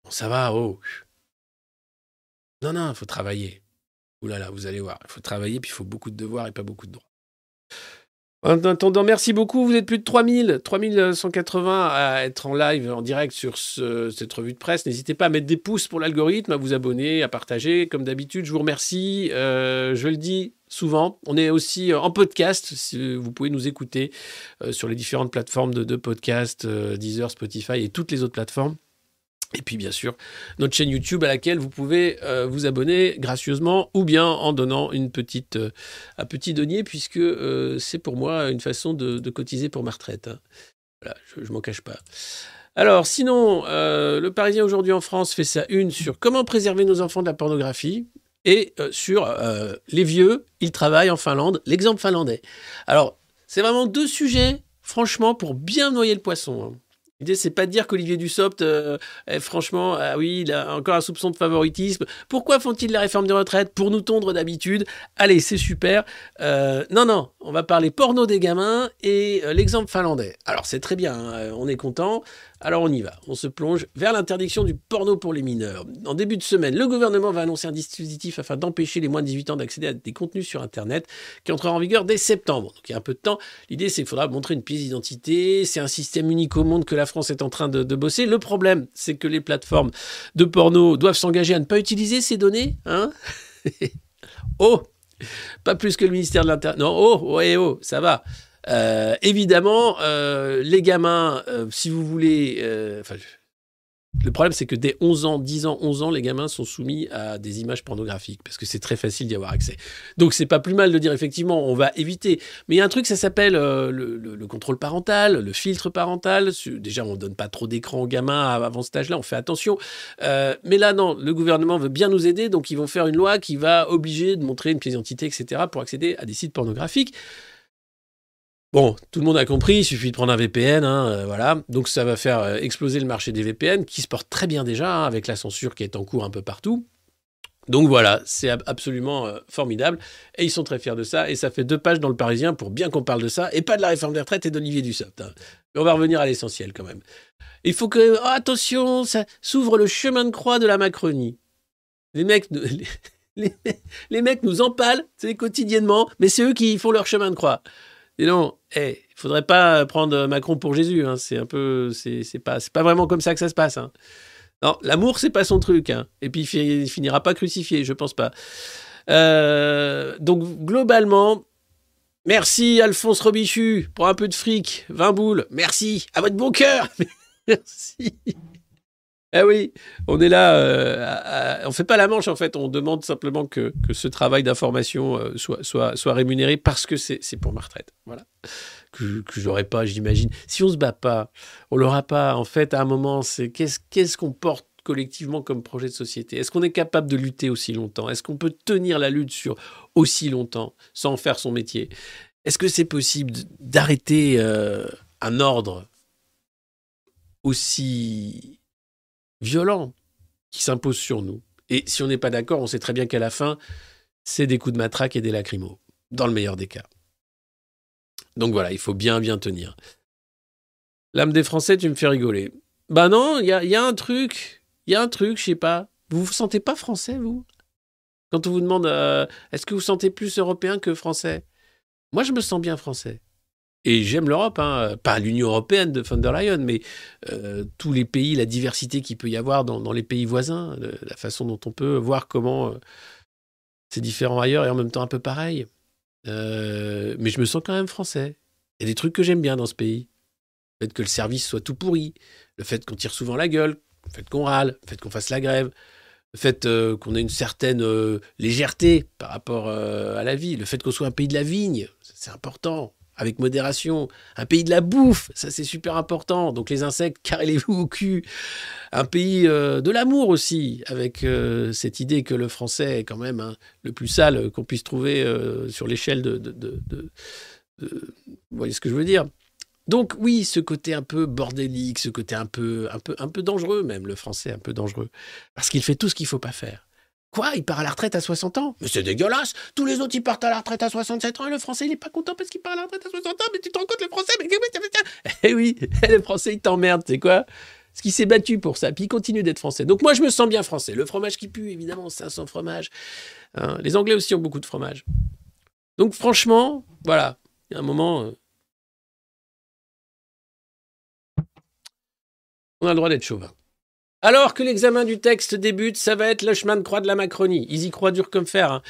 ça va, oh. Non, non, il faut travailler. Ouh là là, vous allez voir. Il faut travailler, puis il faut beaucoup de devoirs et pas beaucoup de droits. En attendant, merci beaucoup. Vous êtes plus de 3000, 3180 à être en live, en direct sur cette revue de presse. N'hésitez pas à mettre des pouces pour l'algorithme, à vous abonner, à partager. Comme d'habitude, je vous remercie. Euh, je le dis souvent. On est aussi en podcast. Vous pouvez nous écouter euh, sur les différentes plateformes de, de podcast, euh, Deezer, Spotify et toutes les autres plateformes. Et puis bien sûr, notre chaîne YouTube à laquelle vous pouvez euh, vous abonner gracieusement ou bien en donnant euh, un petit denier puisque euh, c'est pour moi une façon de, cotiser pour ma retraite. Hein. Voilà, je ne m'en cache pas. Alors, sinon, le Parisien aujourd'hui en France fait sa une sur comment préserver nos enfants de la pornographie et sur les vieux, ils travaillent en Finlande, l'exemple finlandais. Alors, c'est vraiment deux sujets, franchement, pour bien noyer le poisson. hein. L'idée, c'est pas de dire qu'Olivier Dussopt, euh, franchement, ah oui, il a encore un soupçon de favoritisme. Pourquoi font-ils la réforme des retraites Pour nous tondre d'habitude? Allez, c'est super. Euh, non, non, on va parler porno des gamins et euh, l'exemple finlandais. Alors, c'est très bien, hein, on est content. Alors, on y va. On se plonge vers l'interdiction du porno pour les mineurs. En début de semaine, le gouvernement va annoncer un dispositif afin d'empêcher les moins de 18 ans d'accéder à des contenus sur Internet qui entrera en vigueur dès septembre. Donc, il y a un peu de temps. L'idée, c'est qu'il faudra montrer une pièce d'identité. C'est un système unique au monde que la France est en train de, bosser. Le problème, c'est que les plateformes de porno doivent s'engager à ne pas utiliser ces données. Hein oh Pas plus que le ministère de l'Intérieur. Non, oh, ouais, oh, ça va. Euh, évidemment, euh, les gamins, euh, si vous voulez... le problème, c'est que dès 11 ans, 10 ans, 11 ans, les gamins sont soumis à des images pornographiques parce que c'est très facile d'y avoir accès. Donc, c'est pas plus mal de dire effectivement, on va éviter. Mais il y a un truc, ça s'appelle le, le- le contrôle parental, le filtre parental. Déjà, on donne pas trop d'écran aux gamins avant cet âge-là, on fait attention. Mais là, non, le gouvernement veut bien nous aider, donc ils vont faire une loi qui va obliger de montrer une pièce d'identité, etc., pour accéder à des sites pornographiques. Bon, tout le monde a compris, il suffit de prendre un VPN, hein, euh, voilà. Donc ça va faire euh, exploser le marché des VPN, qui se porte très bien déjà, hein, avec la censure qui est en cours un peu partout. Donc voilà, c'est ab- absolument euh, formidable. Et ils sont très fiers de ça. Et ça fait deux pages dans le Parisien pour bien qu'on parle de ça, et pas de la réforme des retraites et d'Olivier Dussopt. hein. Mais on va revenir à l'essentiel quand même. Il faut que, oh, attention, ça s'ouvre le chemin de croix de la Macronie. Les mecs, nous- les, les- mecs nous empalent, quotidiennement, mais c'est eux qui font leur chemin de croix. Et non, eh, il faudrait pas prendre Macron pour Jésus. hein. C'est un peu, c'est pas, pas vraiment comme ça que ça se passe. hein. Non, l'amour c'est pas son truc. hein. Et puis il finira pas crucifié, je pense pas. Euh, donc globalement, merci Alphonse Robichu pour un peu de fric, 20 boules. Merci à votre bon cœur. merci. Eh oui, on est là, euh, à- à- on fait pas la manche en fait, on demande simplement que, ce travail d'information euh, soit, rémunéré parce que c'est pour ma retraite. Voilà. Que, que j'aurais pas, j'imagine. Si on se bat pas, on l'aura pas. En fait, à un moment, c'est qu'est-ce qu'on porte collectivement comme projet de société? Est-ce qu'on est capable de lutter aussi longtemps? Est-ce qu'on peut tenir la lutte sur aussi longtemps sans faire son métier? Est-ce que c'est possible d'arrêter euh, un ordre aussi violent qui s'impose sur nous. Et si on n'est pas d'accord, on sait très bien qu'à la fin, c'est des coups de matraque et des lacrymos, dans le meilleur des cas. Donc voilà, il faut bien, bien tenir. L'âme des Français, tu me fais rigoler. Bah non, il y a, un truc, il y a un truc, je sais pas. Vous vous sentez pas français, vous? Quand on vous demande, euh, est-ce que vous sentez plus européen que français? Moi, je me sens bien français. Et j'aime l'Europe, hein. pas l'Union européenne de von der Leyen, mais euh, tous les pays, la diversité qu'il peut y avoir dans, les pays voisins, la façon dont on peut voir comment euh, c'est différent ailleurs et en même temps un peu pareil. Euh, mais je me sens quand même français. Il y a des trucs que j'aime bien dans ce pays. Le fait que le service soit tout pourri, le fait qu'on tire souvent la gueule, le fait qu'on râle, le fait qu'on fasse la grève, le fait qu'on ait une certaine légèreté par rapport à la vie, le fait qu'on soit un pays de la vigne, c'est important, avec modération, un pays de la bouffe, ça c'est super important, donc les insectes, carrez-les-vous au cul, un pays euh, de l'amour aussi, avec euh, cette idée que le français est quand même hein, le plus sale qu'on puisse trouver euh, sur l'échelle de, Vous voyez ce que je veux dire? Donc oui, ce côté un peu bordélique, ce côté un peu, un peu, un peu dangereux même, le français un peu dangereux, parce qu'il fait tout ce qu'il faut pas faire. Quoi Il part à la retraite à 60 ans? Mais c'est dégueulasse Tous les autres, ils partent à la retraite à 67 ans et le français, il est pas content parce qu'il part à la retraite à 60 ans. Mais tu te rends compte, le français mais... Eh oui, le français, il t'emmerde, c'est quoi? Parce qu'il s'est battu pour ça, puis il continue d'être français. Donc moi, je me sens bien français. Le fromage qui pue, évidemment, c'est un sans fromage. Hein, les Anglais aussi ont beaucoup de fromage. Donc franchement, voilà, il y a un moment... euh, On a le droit d'être chauvin. Alors que l'examen du texte débute, ça va être le chemin de croix de la Macronie. Ils y croient dur comme fer. hein.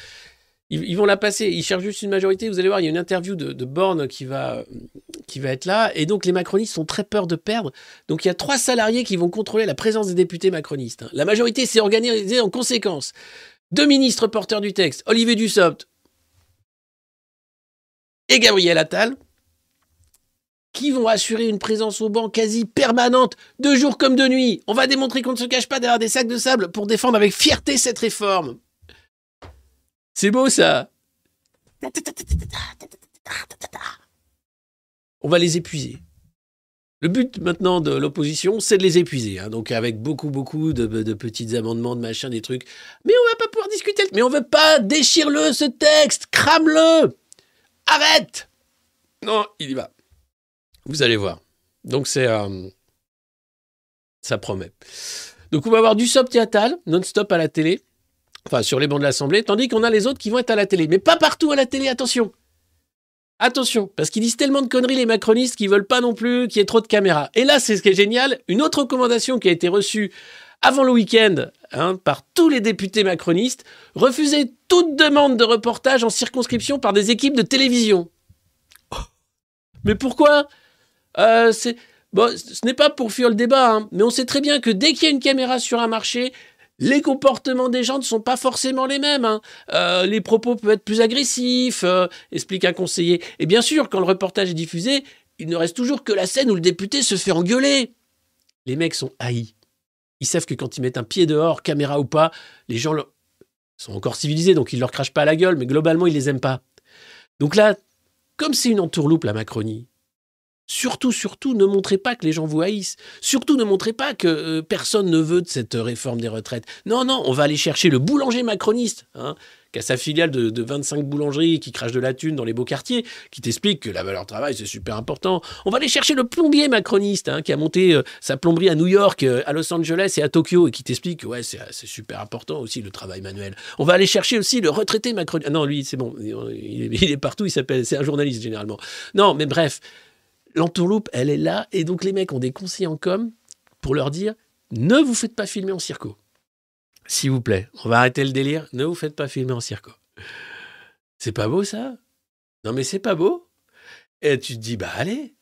Ils, vont la passer. Ils cherchent juste une majorité. Vous allez voir, il y a une interview de, Borne qui va, qui va être là. Et donc, les macronistes ont très peur de perdre. Donc, il y a trois salariés qui vont contrôler la présence des députés macronistes. hein. La majorité s'est organisée en conséquence. Deux ministres porteurs du texte, Olivier Dussopt et Gabriel Attal, qui vont assurer une présence au banc quasi permanente, de jour comme de nuit. On va démontrer qu'on ne se cache pas derrière des sacs de sable pour défendre avec fierté cette réforme. C'est beau ça. On va les épuiser. Le but maintenant de l'opposition, c'est de les épuiser. hein. donc avec beaucoup, beaucoup de, petits amendements, de machin, des trucs. Mais on va pas pouvoir discuter. Mais on veut pas. Déchire-le ce texte. Crame-le. Arrête. Non, il y va. Vous allez voir. Donc c'est... euh, ça promet. Donc on va avoir du Soptiatal, non-stop à la télé. Enfin, sur les bancs de l'Assemblée. Tandis qu'on a les autres qui vont être à la télé. Mais pas partout à la télé, attention. Attention, parce qu'ils disent tellement de conneries les macronistes qu'ils veulent pas non plus qu'il y ait trop de caméras. Et là, c'est ce qui est génial, une autre recommandation qui a été reçue avant le week-end hein, par tous les députés macronistes, refuser toute demande de reportage en circonscription par des équipes de télévision. Mais pourquoi? Euh, Ce n'est pas pour fuir le débat, hein, mais on sait très bien que dès qu'il y a une caméra sur un marché, les comportements des gens ne sont pas forcément les mêmes. hein. Euh, les propos peuvent être plus agressifs, euh, explique un conseiller. Et bien sûr, quand le reportage est diffusé, il ne reste toujours que la scène où le député se fait engueuler. Les mecs sont haïs. Ils savent que quand ils mettent un pied dehors, caméra ou pas, les gens sont encore civilisés, donc ils leur crachent pas à la gueule, mais globalement, ils les aiment pas. Donc là, comme c'est une entourloupe, la Macronie, surtout, surtout, ne montrez pas que les gens vous haïssent. Surtout, ne montrez pas que euh, personne ne veut de cette réforme des retraites. Non, non, on va aller chercher le boulanger macroniste, hein, qui a sa filiale de, de 25 boulangeries, qui crache de la thune dans les beaux quartiers, qui t'explique que la valeur travail, c'est super important. On va aller chercher le plombier macroniste, hein, qui a monté euh, sa plomberie à New York, euh, à Los Angeles et à Tokyo, et qui t'explique que ouais, c'est super important aussi le travail manuel. On va aller chercher aussi le retraité macroniste. Ah non, lui, c'est bon, il est partout, il s'appelle, c'est un journaliste généralement. Non, mais bref, l'entourloupe, elle est là, et donc les mecs ont des conseillers en com pour leur dire ne vous faites pas filmer en circo. S'il vous plaît, on va arrêter le délire, ne vous faites pas filmer en circo. C'est pas beau ça? Non mais c'est pas beau Et tu te dis, bah allez,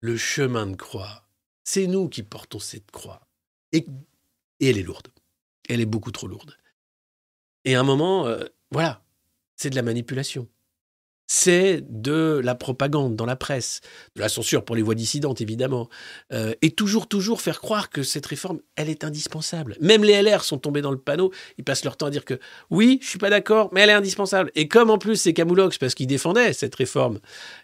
le chemin de croix, c'est nous qui portons cette croix. Et, et elle est lourde. Elle est beaucoup trop lourde. Et à un moment, euh, voilà, c'est de la manipulation c'est de la propagande dans la presse, de la censure pour les voix dissidentes évidemment, euh, et toujours, toujours faire croire que cette réforme, elle est indispensable. Même les LR sont tombés dans le panneau, ils passent leur temps à dire que oui, je suis pas d'accord, mais elle est indispensable. Et comme en plus c'est Camoulox, parce qu'ils défendaient cette réforme,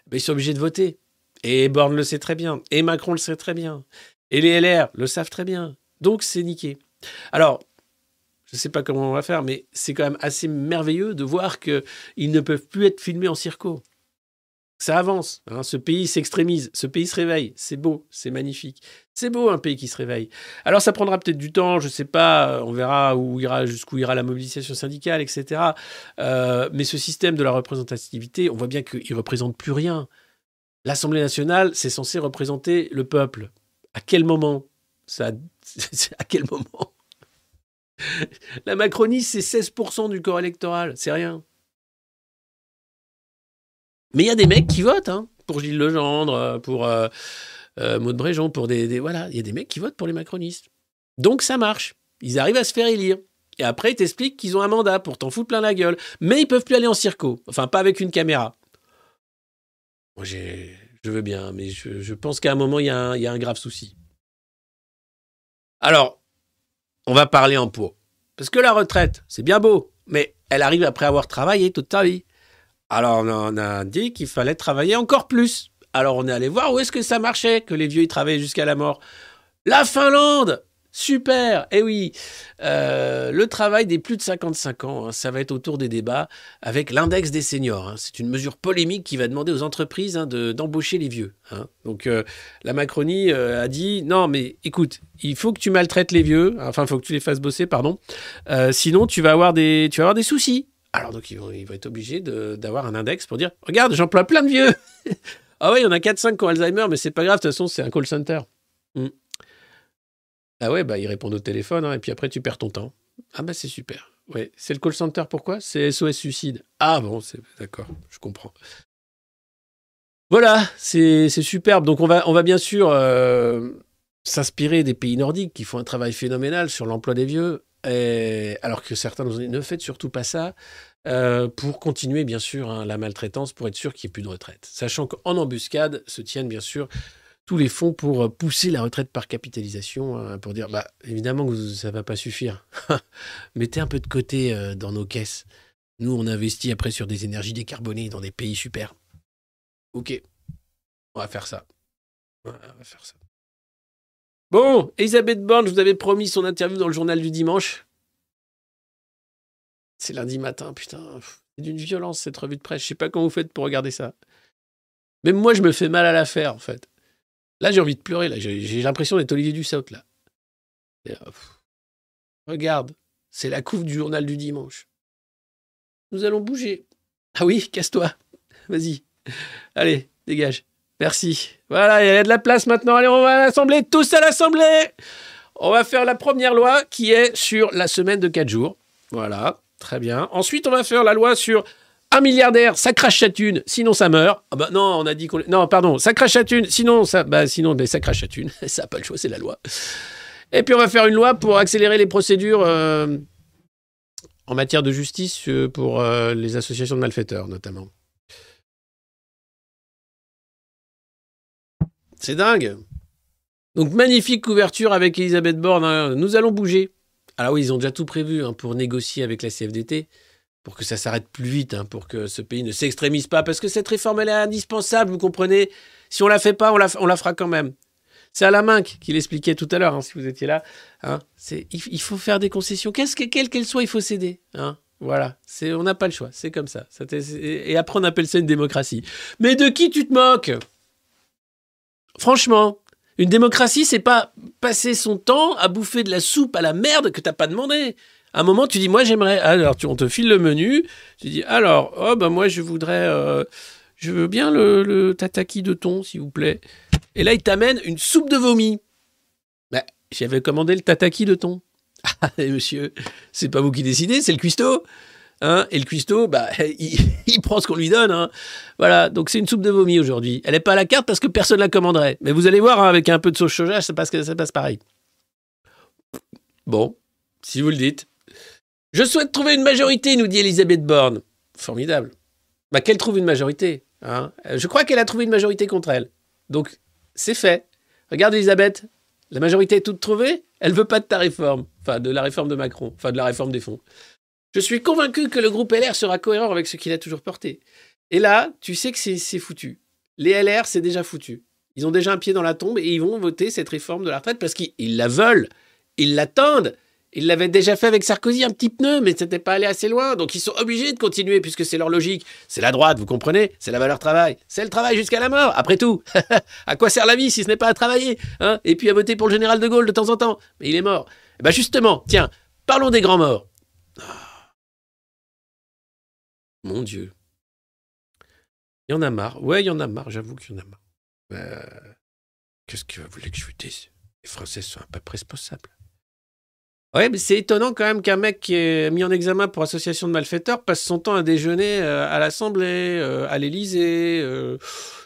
ben, ils sont obligés de voter. Et Borne le sait très bien, et Macron le sait très bien, et les LR le savent très bien. Donc c'est niqué. Alors, je ne sais pas comment on va faire, mais c'est quand même assez merveilleux de voir qu'ils ne peuvent plus être filmés en circo. Ça avance, hein, ce pays s'extrémise, ce pays se réveille, c'est beau, c'est magnifique. C'est beau un pays qui se réveille. Alors ça prendra peut-être du temps, je ne sais pas, on verra où ira, jusqu'où ira la mobilisation syndicale, etc. Euh, mais ce système de la représentativité, on voit bien qu'il ne représente plus rien. L'Assemblée nationale, c'est censé représenter le peuple. À quel moment À quel moment la Macronie, c'est 16% du corps électoral, c'est rien. Mais il y a des mecs qui votent, hein, pour Gilles Legendre, pour euh, euh, Maud Bréjon, pour des, Voilà, il y a des mecs qui votent pour les macronistes. Donc ça marche. Ils arrivent à se faire élire. Et après, ils t'expliquent qu'ils ont un mandat pour t'en foutre plein la gueule. Mais ils peuvent plus aller en circo. Enfin, pas avec une caméra. Moi, je veux bien, mais je, pense qu'à un moment, il y a un grave souci. Alors, on va parler en pot. Parce que la retraite, c'est bien beau, mais elle arrive après avoir travaillé toute ta vie. Alors on a dit qu'il fallait travailler encore plus. Alors on est allé voir où est-ce que ça marchait, que les vieux y travaillaient jusqu'à la mort. La Finlande Super Eh oui Euh, Le travail des plus de 55 ans, hein, ça va être autour des débats avec l'index des seniors. hein. C'est une mesure polémique qui va demander aux entreprises hein, de- d'embaucher les vieux. Donc euh, la Macronie euh, a dit non mais écoute, il faut que tu maltraites les vieux, enfin il faut que tu les fasses bosser, pardon. Sinon tu vas avoir des, tu vas avoir des soucis. Alors donc ils vont, ils vont être obligés d'avoir un index pour dire regarde j'emploie plein de vieux. ah ouais il y en a 4-5 qui ont Alzheimer mais c'est pas grave de toute façon c'est un call center. Hmm. Ah ouais bah ils répondent au téléphone hein, et puis après tu perds ton temps. Ah bah c'est super. Ouais c'est le call center pourquoi? C'est SOS suicide. Ah bon c'est d'accord je comprends. Voilà, c'est superbe. Donc on va, bien sûr euh, s'inspirer des pays nordiques qui font un travail phénoménal sur l'emploi des vieux, alors que certains nous ont dit ne faites surtout pas ça. euh, pour continuer, bien sûr, hein, la maltraitance, pour être sûr qu'il n'y ait plus de retraite. Sachant qu'en embuscade se tiennent, bien sûr, tous les fonds pour euh, pousser la retraite par capitalisation, hein, pour dire, bah, évidemment que ça ne va pas suffire. Mettez un peu de côté euh, dans nos caisses. Nous, on investit après sur des énergies décarbonées dans des pays super. Ok, on va faire ça. On va faire ça. Bon, Elisabeth Borne, je vous avais promis son interview dans le journal du dimanche. C'est lundi matin, putain. C'est d'une violence cette revue de presse. Je sais pas comment vous faites pour regarder ça. Même moi, je me fais mal à la faire, en fait. Là, j'ai envie de pleurer. Là, j'ai l'impression d'être Olivier Dussault, là. Euh, regarde, c'est la couve du journal du dimanche. Nous allons bouger. Ah oui, casse-toi. Vas-y. Allez, dégage. Merci. Voilà, il y a de la place maintenant. Allez, on va à l'Assemblée, tous à l'Assemblée. On va faire la première loi qui est sur la semaine de 4 jours. Voilà, très bien. Ensuite, on va faire la loi sur un milliardaire, ça crache sa thune, sinon ça meurt. Ah bah non, on a dit qu'on... Non, pardon, ça crache sa thune, sinon ça... Bah sinon, ça crache sa thune. ça n'a pas le choix, c'est la loi. Et puis on va faire une loi pour accélérer les procédures euh, en matière de justice euh, pour euh, les associations de malfaiteurs, notamment. C'est dingue. Donc magnifique couverture avec Elisabeth Borne. hein. Nous allons bouger. Alors oui, ils ont déjà tout prévu hein, pour négocier avec la CFDT, pour que ça s'arrête plus vite, hein, pour que ce pays ne s'extrémise pas, parce que cette réforme, elle est indispensable, vous comprenez. Si on la fait pas, on la, fera quand même. C'est à la main qui l'expliquait tout à l'heure, hein, si vous étiez là. hein. Il, faut faire des concessions. Qu'est-ce que, quelle qu'elle soit, il faut céder. Voilà, on n'a pas le choix, c'est comme ça. Et après, on appelle ça une démocratie. Mais de qui tu te moques? Franchement, une démocratie, c'est pas passer son temps à bouffer de la soupe à la merde que t'as pas demandé. À un moment, tu dis, moi j'aimerais. Alors, on te file le menu. Tu dis, alors, oh ben moi je voudrais, euh, je veux bien le, tataki de thon, s'il vous plaît. Et là, il t'amène une soupe de vomi. Ben, j'avais commandé le tataki de thon. Ah, monsieur, c'est pas vous qui décidez, c'est le cuistot. Hein et le cuistot, bah, il, prend ce qu'on lui donne. hein. Voilà, donc c'est une soupe de vomi aujourd'hui. Elle n'est pas à la carte parce que personne la commanderait. Mais vous allez voir, hein, avec un peu de sauce soja, ça passe, ça passe pareil. Bon, si vous le dites. Je souhaite trouver une majorité, nous dit Elisabeth Borne. Formidable. Bah, qu'elle trouve une majorité. hein. Euh, Je crois qu'elle a trouvé une majorité contre elle. Donc, c'est fait. Regarde Elisabeth, la majorité est toute trouvée. Elle veut pas de ta réforme. Enfin, de la réforme de Macron. Enfin, de la réforme des fonds. Je suis convaincu que le groupe LR sera cohérent avec ce qu'il a toujours porté. Et là, tu sais que c'est foutu. Les LR, c'est déjà foutu. Ils ont déjà un pied dans la tombe et ils vont voter cette réforme de la retraite parce qu'ils ils la veulent. Ils l'attendent. Ils l'avaient déjà fait avec Sarkozy, un petit pneu, mais c'était pas allé assez loin. Donc ils sont obligés de continuer puisque c'est leur logique. C'est la droite, vous comprenez? C'est la valeur travail. C'est le travail jusqu'à la mort. Après tout, à quoi sert la vie si ce n'est pas à travailler hein? Et puis à voter pour le général de Gaulle de temps en temps. Mais il est mort. Eh ben justement, tiens, parlons des grands morts. Ah. Mon Dieu. Il y en a marre. Ouais, il y en a marre, j'avoue qu'il y en a marre. Euh, Qu'est-ce que vous voulez que je vous dise? Les Français sont un peu responsables. Ouais, mais c'est étonnant quand même qu'un mec qui est mis en examen pour association de malfaiteurs passe son temps à déjeuner euh, à l'Assemblée, euh, à l'Élysée, euh,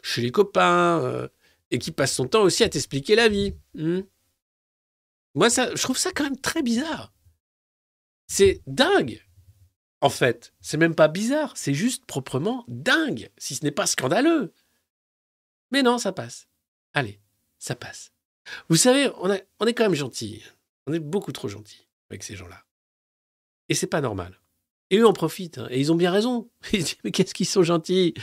chez les copains, et qui passe son temps aussi à t'expliquer la vie. hmm. Moi, ça, je trouve ça quand même très bizarre. C'est dingue. En fait, c'est même pas bizarre, c'est juste proprement dingue, si ce n'est pas scandaleux. Mais non, ça passe. Allez, ça passe. Vous savez, on, on est quand même gentil. On est beaucoup trop gentil avec ces gens-là. Et c'est pas normal. Et eux en profitent, hein, et ils ont bien raison. Ils se disent, mais qu'est-ce qu'ils sont gentils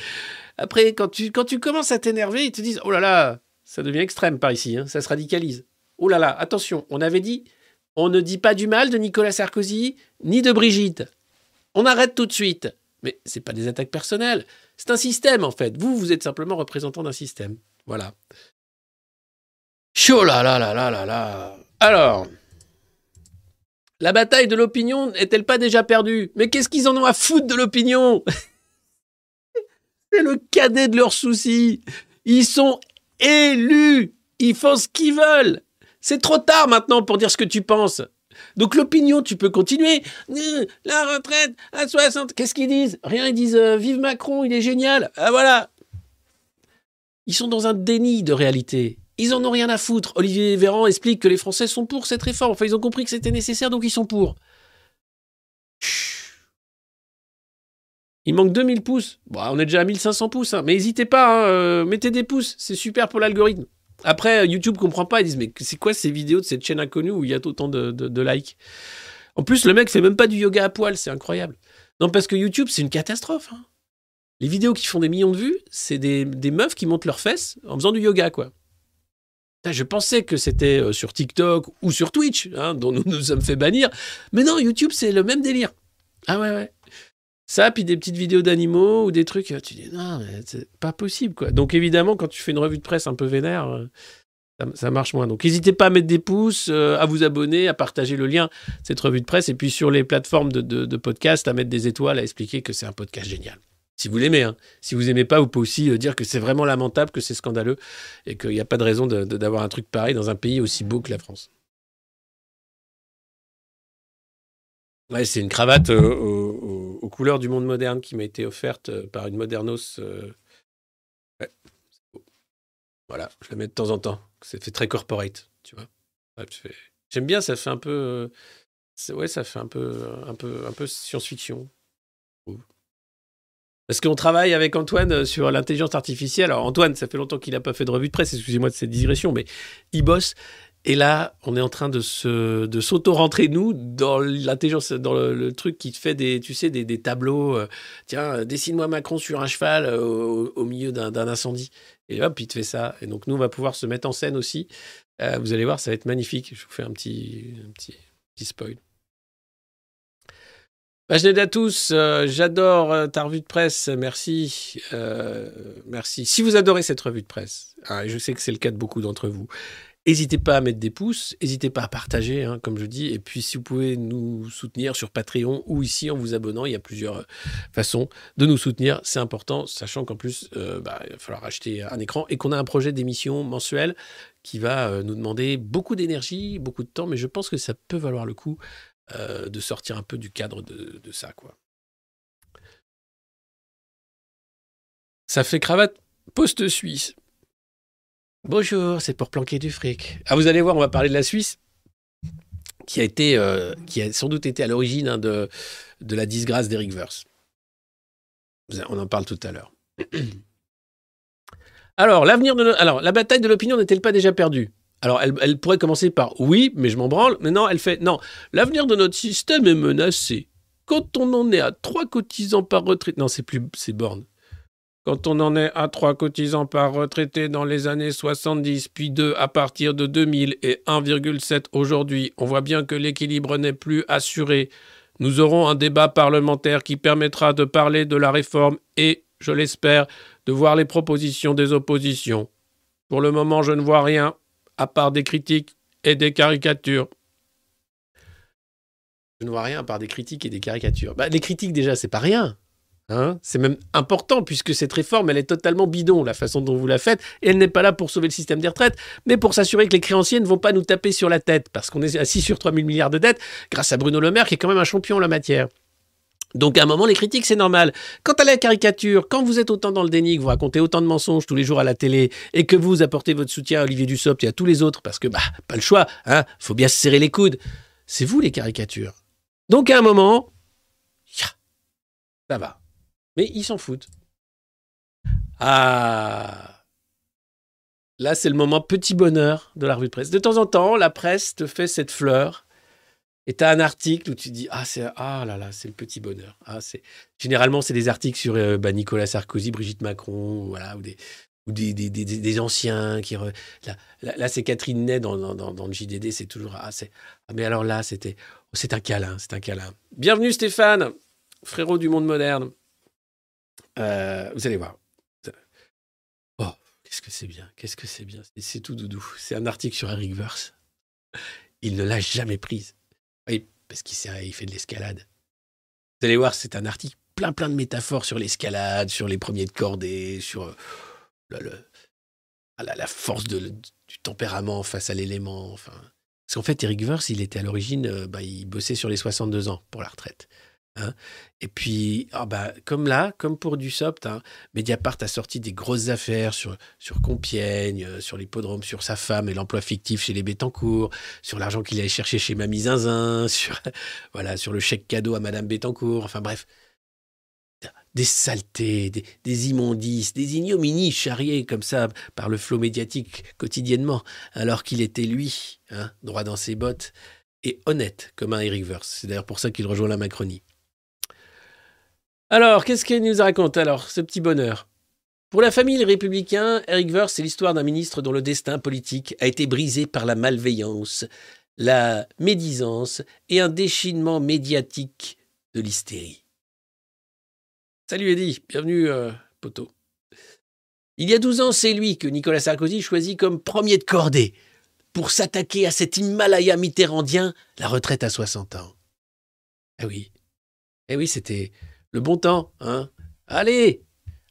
Après, quand tu, quand tu commences à t'énerver, ils te disent, oh là là, ça devient extrême par ici, hein, ça se radicalise. Oh là là, attention, on avait dit, on ne dit pas du mal de Nicolas Sarkozy, ni de Brigitte. On arrête tout de suite. Mais c'est pas des attaques personnelles. C'est un système, en fait. Vous, vous êtes simplement représentant d'un système. Voilà. Chaud là là là là là là. Alors, la bataille de l'opinion n'est-elle pas déjà perdue? Mais qu'est-ce qu'ils en ont à foutre de l'opinion? C'est le cadet de leurs soucis. Ils sont élus. Ils font ce qu'ils veulent. C'est trop tard maintenant pour dire ce que tu penses. Donc l'opinion, tu peux continuer. Euh, La retraite à 60. Qu'est-ce qu'ils disent? Rien, ils disent euh, Vive Macron, il est génial. Ah voilà. Ils sont dans un déni de réalité. Ils en ont rien à foutre. Olivier Véran explique que les Français sont pour cette réforme. Enfin, ils ont compris que c'était nécessaire, donc ils sont pour. Il manque 2000 pouces. Bon, on est déjà à 1500 pouces, hein. mais n'hésitez pas, hein, euh, mettez des pouces, c'est super pour l'algorithme. Après, YouTube comprend pas, ils disent mais c'est quoi ces vidéos de cette chaîne inconnue où il y a autant de, likes? En plus, le mec fait même pas du yoga à poil, c'est incroyable. Non, parce que YouTube, c'est une catastrophe. hein. Les vidéos qui font des millions de vues, c'est des meufs qui montent leurs fesses en faisant du yoga, quoi. Je pensais que c'était euh, sur TikTok ou sur Twitch, hein, dont nous nous sommes fait bannir. Mais non, YouTube, c'est le même délire. Ah ouais, ouais. Ça, puis des petites vidéos d'animaux ou des trucs, euh, tu dis non, c'est pas possible, quoi. Donc évidemment, quand tu fais une revue de presse un peu vénère, euh, ça, marche moins. Donc n'hésitez pas à mettre des pouces, à vous abonner, à partager le lien, cette revue de presse, et puis sur les plateformes de podcast, à mettre des étoiles, à expliquer que c'est un podcast génial. Si vous l'aimez, hein. si vous aimez pas, vous pouvez aussi euh, dire que c'est vraiment lamentable, que c'est scandaleux, et qu'il n'y a pas de raison d'avoir un truc pareil dans un pays aussi beau que la France. Ouais, c'est une cravate euh, aux, couleurs du monde moderne qui m'a été offerte euh, par une modernos. Voilà, je la mets de temps en temps. Ça fait très corporate, tu vois. J'aime bien, ça fait un peu. Ouais, ça fait un peu, un peu, un peu science-fiction. Parce qu'on travaille avec Antoine euh, sur l'intelligence artificielle. Alors Antoine, ça fait longtemps qu'il n'a pas fait de revue de presse, excusez-moi de cette digression, mais il bosse. Et là, on est en train de s'auto-rentrer, nous, dans l'intelligence, dans le, truc qui te fait des, tu sais, des, tableaux. euh, tiens, euh, dessine-moi Macron sur un cheval au, milieu d'un incendie. Et hop, il te fait ça. Et donc, nous, on va pouvoir se mettre en scène aussi. Vous allez voir, ça va être magnifique. Je vous fais un petit, petit, petit spoil. Bah, à tous, euh, j'adore euh, ta revue de presse, merci, euh, merci. Si vous adorez cette revue de presse, hein, et je sais que c'est le cas de beaucoup d'entre vous, n'hésitez pas à mettre des pouces, n'hésitez pas à partager, hein, comme je dis, et puis si vous pouvez nous soutenir sur Patreon ou ici en vous abonnant, il y a plusieurs façons de nous soutenir, c'est important, sachant qu'en plus, bah, il va falloir acheter un écran et qu'on a un projet d'émission mensuelle qui va nous demander beaucoup d'énergie, beaucoup de temps, mais je pense que ça peut valoir le coup euh, de sortir un peu du cadre de, de ça, quoi. Ça fait cravate poste suisse. Bonjour, c'est pour planquer du fric. Ah, vous allez voir, on va parler de la Suisse, qui a été, euh, qui a sans doute été à l'origine hein, de, de la disgrâce d'Eric Verse. On en parle tout à l'heure. Alors, l'avenir de, no- alors, la bataille de l'opinion n'est-elle pas déjà perdue? Alors, elle, pourrait commencer par oui, mais je m'en branle. Mais non, elle fait non. L'avenir de notre système est menacé. Quand on en est à trois cotisants par retraite, non, c'est plus, c'est borne. Quand on en est à trois cotisants par retraité dans les années 70, puis 2 à partir de 2000 et 1,7 aujourd'hui, on voit bien que l'équilibre n'est plus assuré. Nous aurons un débat parlementaire qui permettra de parler de la réforme et, je l'espère, de voir les propositions des oppositions. Pour le moment, je ne vois rien, à part des critiques et des caricatures. Je ne vois rien à part des critiques et des caricatures. Bah, les critiques, déjà, c'est pas rien. Hein c'est même important puisque cette réforme, elle est totalement bidon, la façon dont vous la faites, et elle n'est pas là pour sauver le système des retraites, mais pour s'assurer que les créanciers ne vont pas nous taper sur la tête, parce qu'on est assis sur 3000 milliards de dettes, grâce à Bruno Le Maire, qui est quand même un champion en la matière. Donc à un moment, les critiques, c'est normal. Quant à la caricature, quand vous êtes autant dans le déni, que vous racontez autant de mensonges tous les jours à la télé, et que vous apportez votre soutien à Olivier Dussopt et à tous les autres, parce que, bah, pas le choix, hein, faut bien se serrer les coudes, c'est vous les caricatures. Donc à un moment, ça va. Mais ils s'en foutent. Ah Là, c'est le moment petit bonheur de la revue de presse. De temps en temps, la presse te fait cette fleur. Et tu as un article où tu dis Ah, c'est ah là là, c'est le petit bonheur. Ah, c'est Généralement, c'est des articles sur euh, bah, Nicolas Sarkozy, Brigitte Macron, voilà, ou des, ou des, des, des- des anciens qui. Là, là, c'est Catherine Ney dans, dans, dans- le JDD, c'est toujours Ah, ah, mais alors là, c'était. oh, c'est un câlin, c'est un câlin. Bienvenue Stéphane, frérot du monde moderne. Euh, vous allez voir. Oh, qu'est-ce que c'est bien, qu'est-ce que c'est bien. C'est- C'est tout doudou. C'est un article sur Eric Verse. Il ne l'a jamais prise. Oui, parce qu'il fait de l'escalade. Vous allez voir, c'est un article plein plein de métaphores sur l'escalade, sur les premiers de cordée, sur euh, ah, la, force du tempérament face à l'élément. Enfin, parce qu'en fait, Eric Verse, il était à l'origine, euh, bah, il bossait sur les 62 ans pour la retraite. Hein. Et puis, ah bah, comme là, comme pour Dussopt, hein, Mediapart a sorti des grosses affaires sur, sur Compiègne, euh, sur l'hippodrome, sur sa femme et l'emploi fictif chez les Bettencourt, sur l'argent qu'il allait chercher chez Mamie Zinzin, sur, voilà, sur le chèque cadeau à Madame Bettencourt, enfin bref. des saletés, des, des immondices, des ignominies charriées comme ça par le flot médiatique quotidiennement, alors qu'il était lui, hein, droit dans ses bottes, et honnête comme un Eric Verse. C'est d'ailleurs pour ça qu'il rejoint la Macronie. Alors, qu'est-ce qu'il nous raconte alors, ce petit bonheur? Pour la famille Les Républicains, Eric Verse, c'est l'histoire d'un ministre dont le destin politique a été brisé par la malveillance, la médisance et un déchinement médiatique de l'hystérie. Salut Eddy, bienvenue, euh, poteau. Il y a 12 ans, c'est lui que Nicolas Sarkozy choisit comme premier de cordée pour s'attaquer à cet Himalaya mitterrandien, la retraite à 60 ans. Eh oui, eh oui, c'était le bon temps, hein. Allez,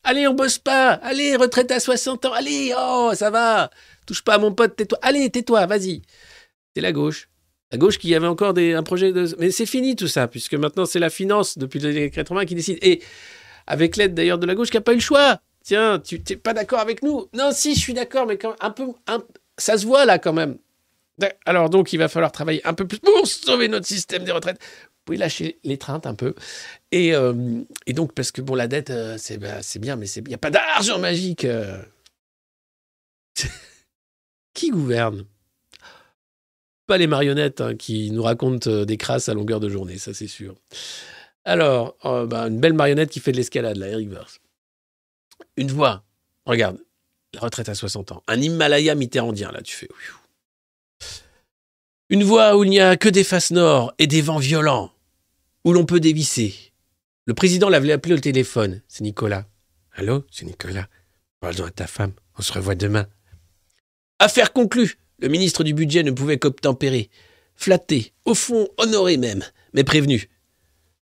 allez, on bosse pas, allez, retraite à 60 ans, allez, oh, ça va, touche pas à mon pote, tais-toi, allez, tais-toi, vas-y. C'est la gauche. La gauche qui avait encore un projet de... Mais c'est fini tout ça, puisque maintenant c'est la finance depuis les années 80 qui décide. Et avec l'aide d'ailleurs de la gauche qui n'a pas eu le choix. Tiens, tu n'es pas d'accord avec nous? Non, si, je suis d'accord, mais quand un peu, ça se voit là quand même. Alors donc, il va falloir travailler un peu plus pour sauver notre système des retraites. Pouvez lâcher l'étreinte un peu. Et, euh, et, donc, parce que bon, la dette, euh, c'est bah, bien, mais il n'y a pas d'argent magique. Euh. qui gouverne? Pas les marionnettes hein, qui nous racontent des crasses à longueur de journée, ça c'est sûr. Alors, bah, une belle marionnette qui fait de l'escalade, là, Eric Verse. Une voix, regarde, la retraite à 60 ans. Un Himalaya mitterrandien, là, tu fais. Une voix où il n'y a que des faces nord et des vents violents, où l'on peut dévisser. Le président l'avait appelé au téléphone. C'est Nicolas. Allô, c'est Nicolas. Parle-en à ta femme. On se revoit demain. Affaire conclue. Le ministre du budget ne pouvait qu'obtempérer. Flatté, au fond honoré même, mais prévenu.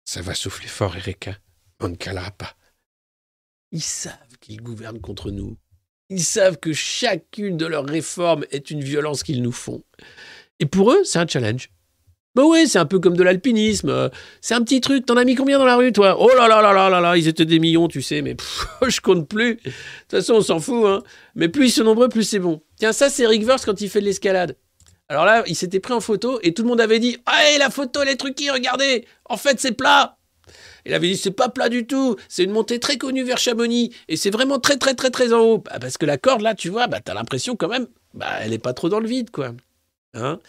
Ça va souffler fort, Erika. On ne calera pas. Ils savent qu'ils gouvernent contre nous. Ils savent que chacune de leurs réformes est une violence qu'ils nous font. Et pour eux, c'est un challenge. Bah ouais, c'est un peu comme de l'alpinisme. C'est un petit truc. T'en as mis combien dans la rue, toi? Oh là là là là là là, ils étaient des millions, tu sais, mais je compte plus. De toute façon, on s'en fout, hein. Mais plus ils sont nombreux, plus c'est bon. Tiens, ça, c'est Rick Verse quand il fait de l'escalade. Alors là, il s'était pris en photo et tout le monde avait dit Ah, la photo, elle est truquée, regardez En fait, c'est plat il avait dit c'est pas plat du tout, c'est une montée très connue vers Chamonix et c'est vraiment très très très très en haut. Bah, parce que la corde là, tu vois, bah t'as l'impression quand même, bah elle est pas trop dans le vide quoi. Hein?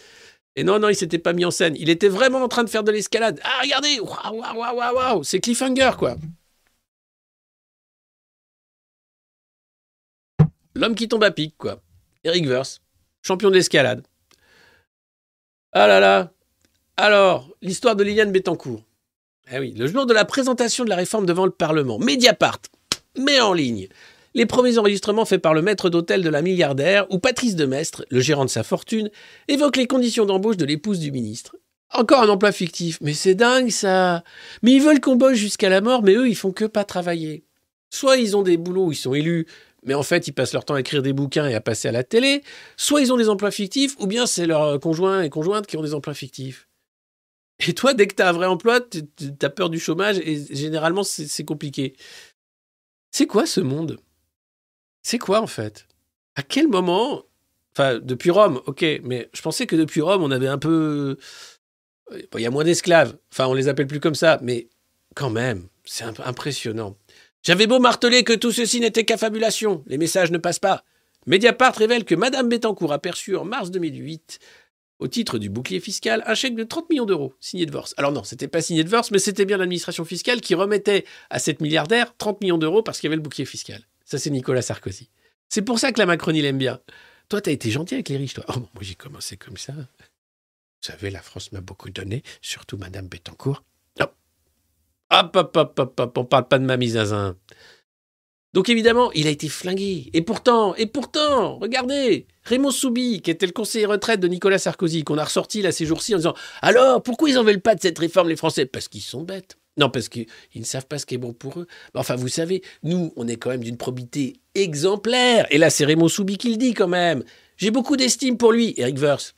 Et non non, il s'était pas mis en scène, il était vraiment en train de faire de l'escalade. Ah regardez, waouh waouh waouh waouh, c'est cliffhanger quoi. L'homme qui tombe à pic quoi. Eric Verse, champion de l'escalade. Ah là là. Alors, l'histoire de Liliane Bettencourt. Eh oui, le jour de la présentation de la réforme devant le Parlement, Mediapart met en ligne les premiers enregistrements faits par le maître d'hôtel de la milliardaire, où Patrice Demestre, le gérant de sa fortune, évoque les conditions d'embauche de l'épouse du ministre. Encore un emploi fictif, mais c'est dingue ça Mais ils veulent qu'on bosse jusqu'à la mort, mais eux, ils font que pas travailler. Soit ils ont des boulots où ils sont élus, mais en fait, ils passent leur temps à écrire des bouquins et à passer à la télé, soit ils ont des emplois fictifs, ou bien c'est leurs conjoints et conjointes qui ont des emplois fictifs. Et toi, dès que tu un vrai emploi, tu as peur du chômage et généralement, c'est compliqué. C'est quoi ce monde? C'est quoi en fait? À quel moment Enfin, depuis Rome, ok, mais je pensais que depuis Rome, on avait un peu. Il y a moins d'esclaves. Enfin, on les appelle plus comme ça, mais quand même, c'est impressionnant. J'avais beau marteler que tout ceci n'était qu'affabulation, les messages ne passent pas. Mediapart révèle que Madame Bettencourt a perçu en mars 2008 au titre du bouclier fiscal, un chèque de 30 millions d'euros signé de Vors. Alors non, c'était pas signé de Vors, mais c'était bien l'administration fiscale qui remettait à cette milliardaire 30 millions d'euros parce qu'il y avait le bouclier fiscal. Ça, c'est Nicolas Sarkozy. C'est pour ça que la Macronie l'aime bien. Toi, t'as été gentil avec les riches, toi. Oh, moi, j'ai commencé comme ça. Vous savez, la France m'a beaucoup donné, surtout Madame Bettencourt. Non. Hop, hop, hop, hop, hop, on parle pas de mamie Zazin. Donc évidemment, il a été flingué. Et pourtant, et pourtant, regardez, Raymond Soubi, qui était le conseiller retraite de Nicolas Sarkozy, qu'on a ressorti là ces jours-ci en disant Alors, pourquoi ils n'en veulent pas de cette réforme, les Français? Parce qu'ils sont bêtes. Non, parce qu'ils ne savent pas ce qui est bon pour eux. Enfin, vous savez, nous, on est quand même d'une probité exemplaire. Et là, c'est Raymond Soubi qui le dit quand même. J'ai beaucoup d'estime pour lui, Eric Verse.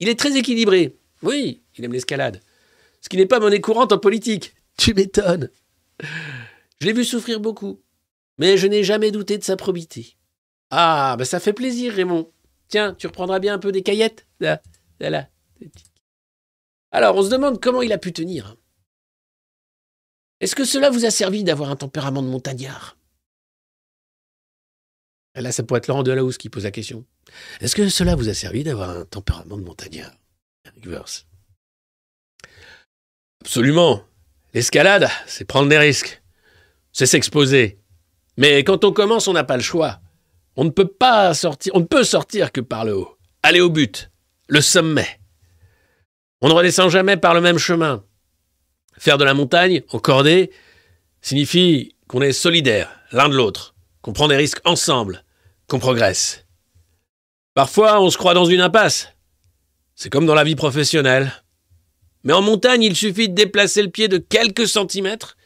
Il est très équilibré. Oui, il aime l'escalade. Ce qui n'est pas monnaie courante en politique. Tu m'étonnes. Je l'ai vu souffrir beaucoup mais je n'ai jamais douté de sa probité. Ah, ben ça fait plaisir, Raymond. Tiens, tu reprendras bien un peu des caillettes? Là, là, Alors, on se demande comment il a pu tenir. Est-ce que cela vous a servi d'avoir un tempérament de montagnard? Et Là, ça pourrait être Laurent Delahousse qui pose la question. Est-ce que cela vous a servi d'avoir un tempérament de montagnard? Absolument. L'escalade, c'est prendre des risques. C'est s'exposer. Mais quand on commence, on n'a pas le choix. On ne peut pas sortir, on ne peut sortir que par le haut. Aller au but, le sommet. On ne redescend jamais par le même chemin. Faire de la montagne en cordée signifie qu'on est solidaire l'un de l'autre, qu'on prend des risques ensemble, qu'on progresse. Parfois, on se croit dans une impasse. C'est comme dans la vie professionnelle. Mais en montagne, il suffit de déplacer le pied de quelques centimètres,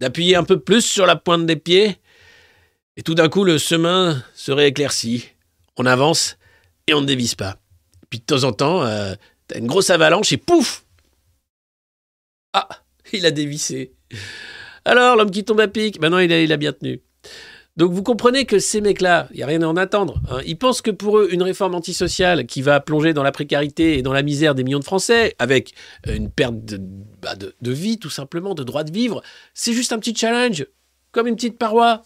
d'appuyer un peu plus sur la pointe des pieds, et tout d'un coup, le chemin serait éclairci. On avance et on ne dévisse pas. Puis de temps en temps, euh, t'as une grosse avalanche et pouf Ah, il a dévissé. Alors, l'homme qui tombe à pic, maintenant il a, il a bien tenu. Donc vous comprenez que ces mecs-là, il n'y a rien à en attendre. hein. Ils pensent que pour eux, une réforme antisociale qui va plonger dans la précarité et dans la misère des millions de Français, avec euh, une perte de, bah, de- de vie tout simplement, de droit de vivre, c'est juste un petit challenge, comme une petite paroi.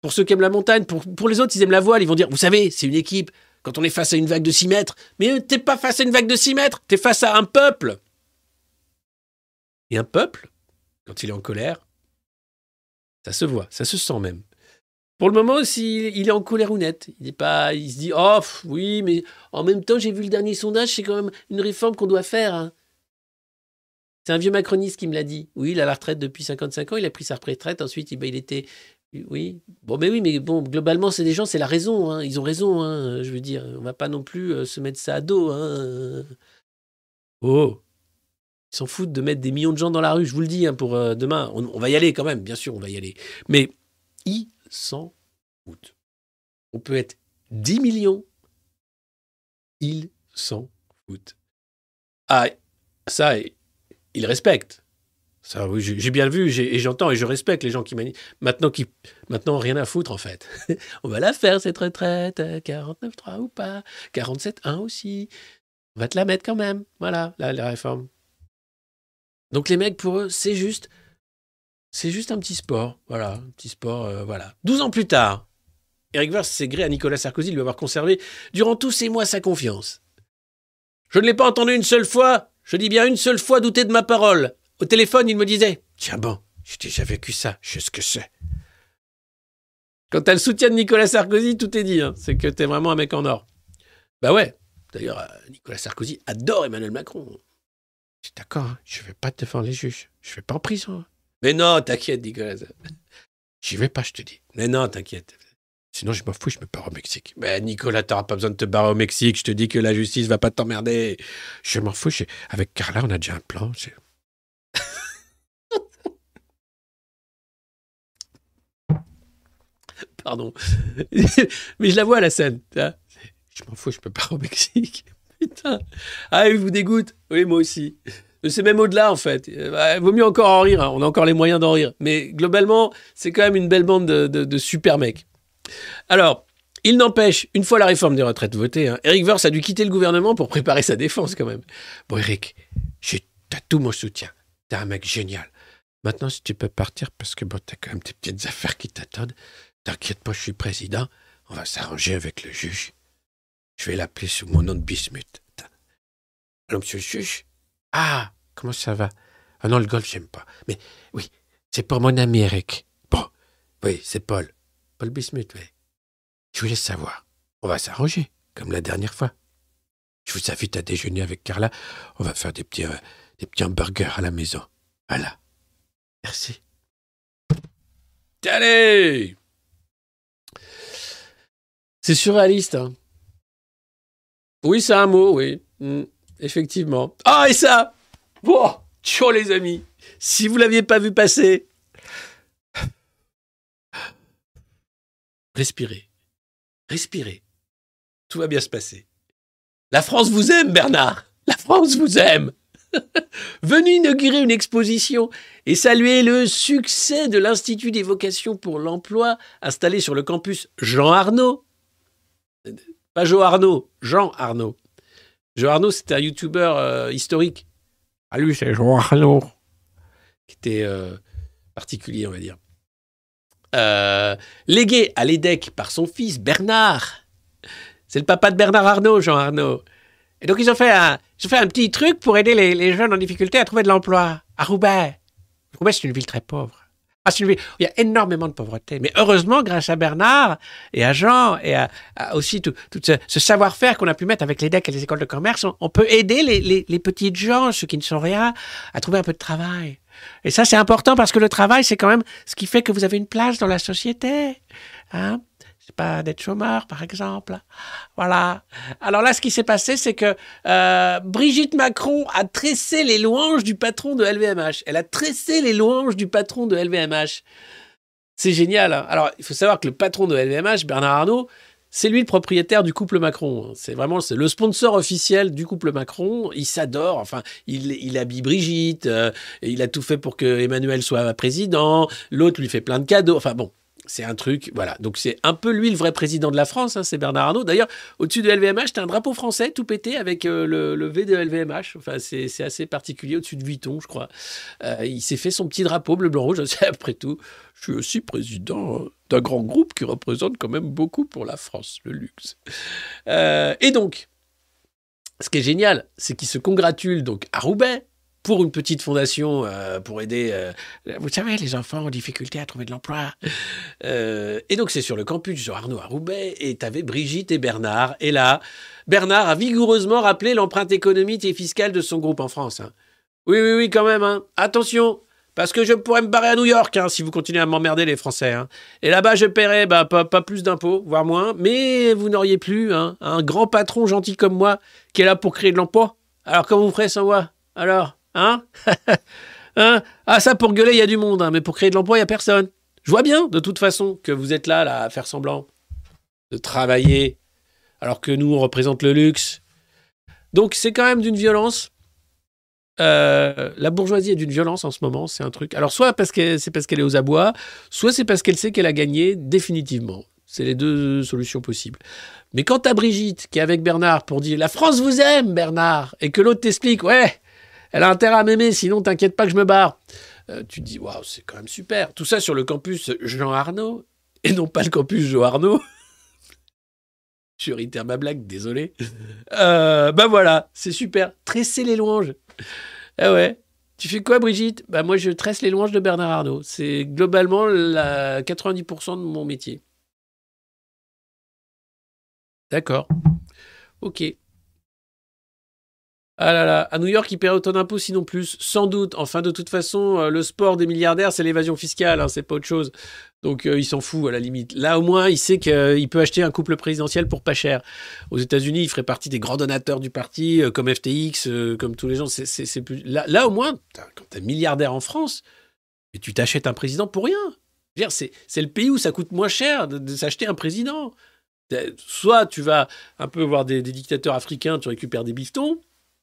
Pour ceux qui aiment la montagne, pour, les autres, ils aiment la voile, ils vont dire, vous savez, c'est une équipe, quand on est face à une vague de 6 mètres, mais t'es pas face à une vague de 6 mètres, t'es face à un peuple. Et un peuple, quand il est en colère, ça se voit, ça se sent même. Pour le moment, s'il il est en colère ou net, il est pas, il se dit oh oui, mais en même temps, j'ai vu le dernier sondage, c'est quand même une réforme qu'on doit faire. hein. C'est un vieux macroniste qui me l'a dit. Oui, il a la retraite depuis 55 ans, il a pris sa retraite, ensuite, il, ben, il était, oui, bon, mais oui, mais bon, globalement, c'est des gens, c'est la raison, hein. ils ont raison, hein, je veux dire, on va pas non plus euh, se mettre ça à dos. Oh, ils s'en foutent de mettre des millions de gens dans la rue, je vous le dis, hein, pour euh, demain. On, va y aller quand même, bien sûr, on va y aller. Mais ils s'en foutent. On peut être 10 millions, ils s'en foutent. Ah, ça, ils respectent. Ça, oui, j'ai bien vu, et j'entends et je respecte les gens qui manient. Maintenant, maintenant, rien à foutre, en fait. On va la faire, cette retraite, euh, 49.3 ou pas, 47.1 aussi. On va te la mettre quand même. Voilà, la, la réforme. Donc, les mecs, pour eux, c'est juste, c'est juste un petit sport. Voilà, un petit sport, euh, voilà. 12 ans plus tard, Eric Verse s'est gré à Nicolas Sarkozy de lui avoir conservé durant tous ces mois sa confiance. Je ne l'ai pas entendu une seule fois, je dis bien une seule fois douter de ma parole. Au téléphone, il me disait Tiens bon, j'ai déjà vécu ça, je sais ce que c'est. Quand t'as le soutien de Nicolas Sarkozy, tout est dit. hein. C'est que t'es vraiment un mec en or. Bah ouais. D'ailleurs, euh, Nicolas Sarkozy adore Emmanuel Macron. Je d'accord, hein, je vais pas te défendre les juges. Je vais pas en prison. Mais non, t'inquiète, Nicolas. J'y vais pas, je te dis. Mais non, t'inquiète. Sinon, je m'en fous, je me pars au Mexique. Mais Nicolas, t'auras pas besoin de te barrer au Mexique. Je te dis que la justice va pas t'emmerder. Je m'en fous. j'ai- Avec Carla, on a déjà un plan. Pardon. Mais je la vois, la scène. Je m'en fous, je peux pas au Mexique. Putain. Ah, il vous dégoûte. Oui, moi aussi. C'est même au-delà, en fait. Euh, vaut mieux encore en rire. hein. On a encore les moyens d'en rire. Mais globalement, c'est quand même une belle bande de, super mecs. Alors, il n'empêche, une fois la réforme des retraites votée, hein, Eric Verse a dû quitter le gouvernement pour préparer sa défense, quand même. Bon, Eric, t'as tout mon soutien. T'es un mec génial. Maintenant, si tu peux partir, parce que bon, t'as quand même des petites affaires qui t'attendent. T'inquiète pas, je suis président. On va s'arranger avec le juge. Je vais l'appeler sous mon nom de Bismuth. Allô, monsieur le juge Ah, comment ça va? Ah non, le golf, j'aime pas. Mais oui, c'est pour mon ami Eric. Bon, oui, c'est Paul. Paul Bismuth, oui. Je voulais savoir. On va s'arranger, comme la dernière fois. Je vous invite à déjeuner avec Carla. On va faire des petits, euh, des petits hamburgers à la maison. Voilà. Merci. Allez C'est surréaliste, hein. Oui, c'est un mot, oui. Hmm, effectivement. Ah, et ça Bon, ciao les amis. Si vous l'aviez pas vu passer, respirez. Respirez. Tout va bien se passer. La France vous aime, Bernard. La France vous aime. Venu inaugurer une exposition et saluer le succès de l'Institut des vocations pour l'emploi installé sur le campus Jean Arnaud. Pas Joe Arnaud, Jean Arnaud. Joe Arnaud, c'était un youtubeur euh, historique. Ah lui, c'est Jean Arnaud. Qui était euh, particulier, on va dire. Euh, légué à l'EDEC par son fils Bernard. C'est le papa de Bernard Arnault, Jean Arnault. Et donc, ils ont fait un, ils ont fait un petit truc pour aider les, les jeunes en difficulté à trouver de l'emploi. À Roubaix. Roubaix, c'est une ville très pauvre. Il y a énormément de pauvreté. Mais heureusement, grâce à Bernard et à Jean et à, à aussi tout, ce, savoir-faire qu'on a pu mettre avec les DEC et les écoles de commerce, on, on peut aider les, les, les petites gens, ceux qui ne sont rien, à trouver un peu de travail. Et ça, c'est important parce que le travail, c'est quand même ce qui fait que vous avez une place dans la société. Hein c'est pas d'être chômeur, par exemple. Voilà. Alors là, ce qui s'est passé, c'est que euh, Brigitte Macron a tressé les louanges du patron de LVMH. Elle a tressé les louanges du patron de LVMH. C'est génial. hein. Alors, il faut savoir que le patron de LVMH, Bernard Arnault, c'est lui le propriétaire du couple Macron. C'est vraiment le sponsor officiel du couple Macron. Il s'adore. Enfin, il, il habille Brigitte. euh, il a tout fait pour que Emmanuel soit président. L'autre lui fait plein de cadeaux. Enfin bon, c'est un truc. Voilà. Donc c'est un peu lui le vrai président de la France. hein, c'est Bernard Arnault. D'ailleurs, au-dessus de LVMH, t'as un drapeau français tout pété avec euh, le, V de LVMH. Enfin, c'est assez particulier au-dessus de Vuitton, je crois. Euh, il s'est fait son petit drapeau bleu, blanc, rouge. Après tout, je suis aussi président euh, d'un grand groupe qui représente quand même beaucoup pour la France, le luxe. Et donc, ce qui est génial, c'est qu'il se congratule donc à Roubaix pour une petite fondation euh, pour aider, euh, vous savez, les enfants en difficulté à trouver de l'emploi. Euh, et donc, c'est sur le campus Jean Arnaud à Roubaix, et tu avais Brigitte et Bernard. Et là, Bernard a vigoureusement rappelé l'empreinte économique et fiscale de son groupe en France. hein. Oui, oui, oui, quand même. hein. Attention, parce que je pourrais me barrer à New York hein, si vous continuez à m'emmerder, les Français. Et là-bas, je paierais bah, pas, plus d'impôts, voire moins, mais vous n'auriez plus un grand patron gentil comme moi qui est là pour créer de l'emploi. Alors, comment vous ferez sans moi Alors, hein Hein Ah, ça, pour gueuler, il y a du monde, hein, mais pour créer de l'emploi, il n'y a personne. Je vois bien, de toute façon, que vous êtes là, là, à faire semblant de travailler, alors que nous, on représente le luxe. Donc, c'est quand même d'une violence. Euh, la bourgeoisie est d'une violence en ce moment, c'est un truc. Alors, soit parce que c'est parce qu'elle est aux abois, soit c'est parce qu'elle sait qu'elle a gagné définitivement. C'est les deux solutions possibles. Mais quand t'as Brigitte qui est avec Bernard pour dire La France vous aime, Bernard, et que l'autre t'explique Ouais, elle a intérêt à m'aimer, sinon t'inquiète pas que je me barre. Euh, tu te dis Waouh, c'est quand même super. Tout ça sur le campus Jean Arnaud, et non pas le campus Jean Arnaud. Je réitère ma blague, désolé. Euh, bah voilà, c'est super. Tresser les louanges. Ah ouais. Tu fais quoi, Brigitte? Bah moi, je tresse les louanges de Bernard Arnault. C'est globalement la 90% de mon métier. D'accord. Ok. Ah là là, à New York, ils paient autant d'impôts, sinon plus, sans doute. Enfin, de toute façon, euh, le sport des milliardaires, c'est l'évasion fiscale, hein, c'est pas autre chose. Donc, euh, il s'en fout à la limite. Là, au moins, il sait qu'il peut acheter un couple présidentiel pour pas cher. Aux États-Unis, il ferait partie des grands donateurs du parti, euh, comme FTX, comme tous les gens. Là, au moins, putain, quand t'es milliardaire en France, tu t'achètes un président pour rien. C'est, le pays où ça coûte moins cher de, s'acheter un président. Soit tu vas un peu voir des, des dictateurs africains, tu récupères des bifetons,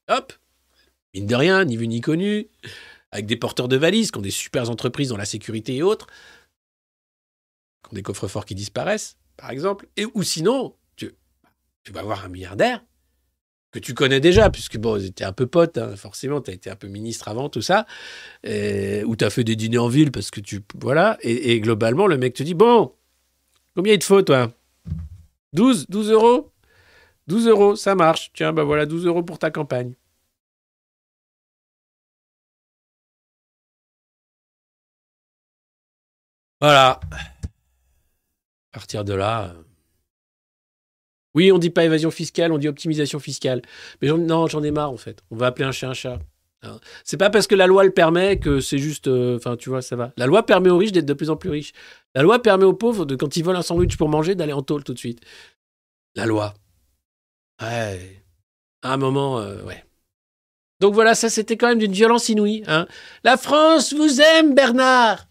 hop, mine de rien, ni vu ni connu, avec des porteurs de valises qui ont des super entreprises dans la sécurité et autres, qui ont des coffres-forts qui disparaissent, par exemple. Et, ou sinon, tu, vas voir un milliardaire que tu connais déjà, puisque bon, tu un peu pote, hein, forcément, tu as été un peu ministre avant, tout ça, ou tu as fait des dîners en ville parce que tu. Voilà, et, et globalement, le mec te dit Bon, combien il te faut, toi? 12 12 euros? 12 euros, ça marche. Tiens, bah voilà, 12 euros pour ta campagne. Voilà. À partir de là. euh, Oui, on dit pas évasion fiscale, on dit optimisation fiscale. Mais non, j'en ai marre en fait. On va appeler un chat un chat. Hein. C'est pas parce que la loi le permet que c'est juste. euh, Enfin, tu vois, ça va. La loi permet aux riches d'être de plus en plus riches. La loi permet aux pauvres, de, quand ils volent un sandwich pour manger, d'aller en tôle tout de suite. La loi. Ouais. À un moment, euh, ouais. Donc voilà, ça c'était quand même d'une violence inouïe. Hein. La France vous aime, Bernard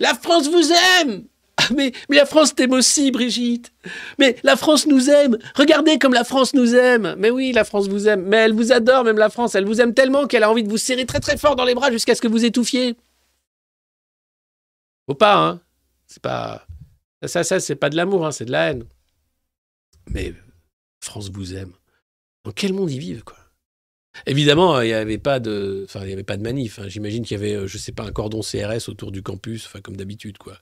La France vous aime Ah, mais, la France t'aime aussi, Brigitte Mais la France nous aime Regardez comme la France nous aime Mais oui, la France vous aime. Mais elle vous adore, même la France. Elle vous aime tellement qu'elle a envie de vous serrer très très fort dans les bras jusqu'à ce que vous étouffiez. Faut pas, hein C'est pas... Ça, ça, ça c'est pas de l'amour, hein, c'est de la haine. Mais France vous aime. Dans quel monde ils vivent, quoi? Évidemment, il n'y avait pas de, enfin, il avait pas de manif. hein. J'imagine qu'il y avait, euh, je sais pas, un cordon CRS autour du campus, enfin, comme d'habitude, quoi.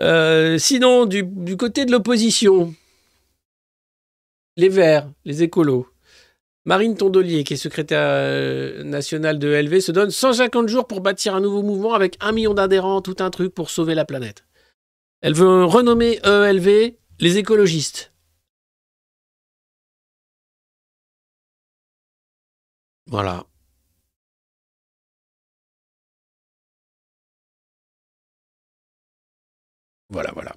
Euh, sinon, du, du côté de l'opposition, les Verts, les écolos. Marine Tondelier, qui est secrétaire euh, nationale de LV, se donne 150 jours pour bâtir un nouveau mouvement avec un million d'adhérents, tout un truc pour sauver la planète. Elle veut renommer ELV les écologistes. Voilà. Voilà, voilà.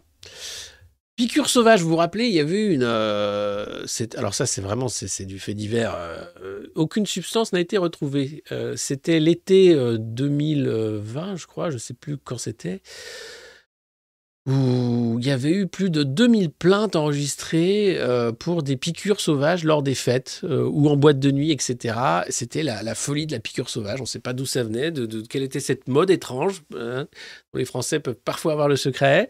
Piqûre sauvage, vous vous rappelez, il y avait une. euh, alors, ça, c'est vraiment c'est du fait divers. euh, aucune substance n'a été retrouvée. Euh, c'était l'été euh, 2020, je crois, je ne sais plus quand c'était, où il y avait eu plus de 2000 plaintes enregistrées euh, pour des piqûres sauvages lors des fêtes euh, ou en boîte de nuit, etc. C'était la, folie de la piqûre sauvage. On ne sait pas d'où ça venait, de, quelle était cette mode étrange. hein, les Français peuvent parfois avoir le secret.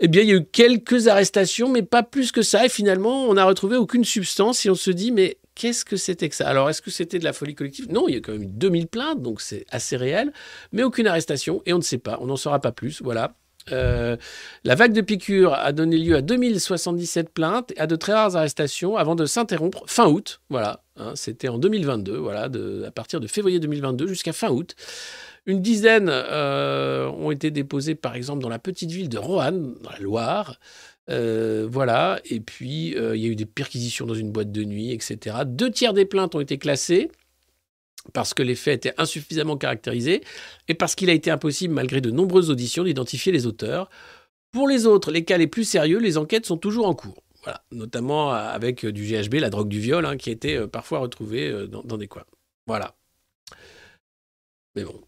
Eh bien, il y a eu quelques arrestations, mais pas plus que ça. Et finalement, on n'a retrouvé aucune substance. Et on se dit, mais qu'est-ce que c'était que ça? Alors, est-ce que c'était de la folie collective? Non, il y a quand même eu 2000 plaintes, donc c'est assez réel. Mais aucune arrestation. Et on ne sait pas. On n'en saura pas plus. Voilà. Euh, la vague de piqûres a donné lieu à 2077 plaintes et à de très rares arrestations avant de s'interrompre fin août. Voilà, hein, c'était en 2022, voilà, à partir de février 2022 jusqu'à fin août. Une dizaine euh, ont été déposées, par exemple, dans la petite ville de Roanne, dans la Loire. Euh, voilà, et puis il y a eu des perquisitions dans une boîte de nuit, etc. Deux tiers des plaintes ont été classées parce que les faits étaient insuffisamment caractérisés et parce qu'il a été impossible, malgré de nombreuses auditions, d'identifier les auteurs. Pour les autres, les cas les plus sérieux, les enquêtes sont toujours en cours. Voilà, notamment avec euh, du GHB, la drogue du viol, hein, qui été euh, parfois retrouvée euh, dans, des coins. Voilà. Mais bon.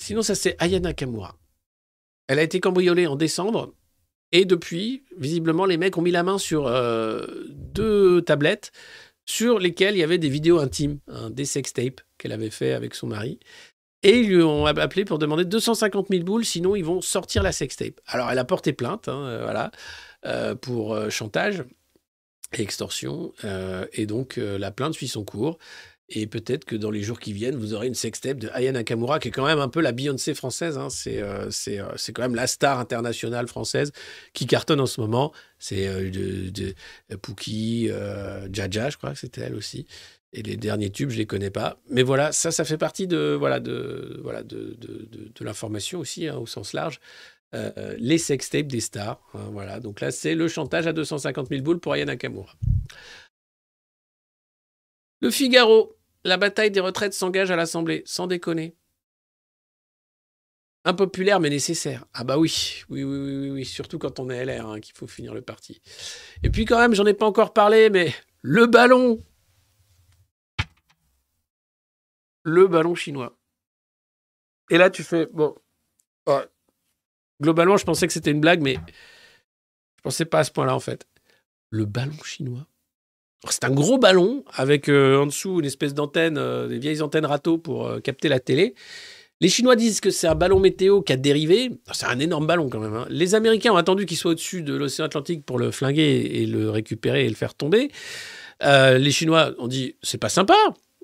Sinon, ça c'est Aya Nakamura. Elle a été cambriolée en décembre. Et depuis, visiblement, les mecs ont mis la main sur euh, deux tablettes sur lesquelles il y avait des vidéos intimes, hein, des sextapes qu'elle avait fait avec son mari. Et ils lui ont appelé pour demander 250 000 boules, sinon ils vont sortir la sextape. Alors elle a porté plainte, hein, euh, voilà, euh, pour euh, chantage et extorsion. et donc la plainte suit son cours. Et peut-être que dans les jours qui viennent, vous aurez une sextape de Aya Nakamura, qui est quand même un peu la Beyoncé française. hein. C'est euh, euh, c'est quand même la star internationale française qui cartonne en ce moment. C'est euh, de, de, euh, Pookie, Jaja, je crois que c'était elle aussi. Et les derniers tubes, je les connais pas. Mais voilà, ça, ça fait partie de voilà de voilà de, de, de- l'information aussi hein, au sens large. Les sextapes des stars. hein, voilà. Donc là, c'est le chantage à 250 000 boules pour Aya Nakamura. Le Figaro. La bataille des retraites s'engage à l'Assemblée, sans déconner. Impopulaire mais nécessaire. Ah bah oui, oui, oui, oui, surtout quand on est LR, hein, qu'il faut finir le parti. Et puis quand même, j'en ai pas encore parlé, mais le ballon, le ballon chinois. Et là, tu fais bon. Globalement, je pensais que c'était une blague, mais je pensais pas à ce point-là en fait. Le ballon chinois. C'est un gros ballon avec euh, en dessous une espèce d'antenne, euh, des vieilles antennes râteaux pour euh, capter la télé. Les Chinois disent que c'est un ballon météo qui a dérivé. C'est un énorme ballon quand même. hein. Les Américains ont attendu qu'il soit au-dessus de l'océan Atlantique pour le flinguer et le récupérer et le faire tomber. Les Chinois ont dit c'est pas sympa.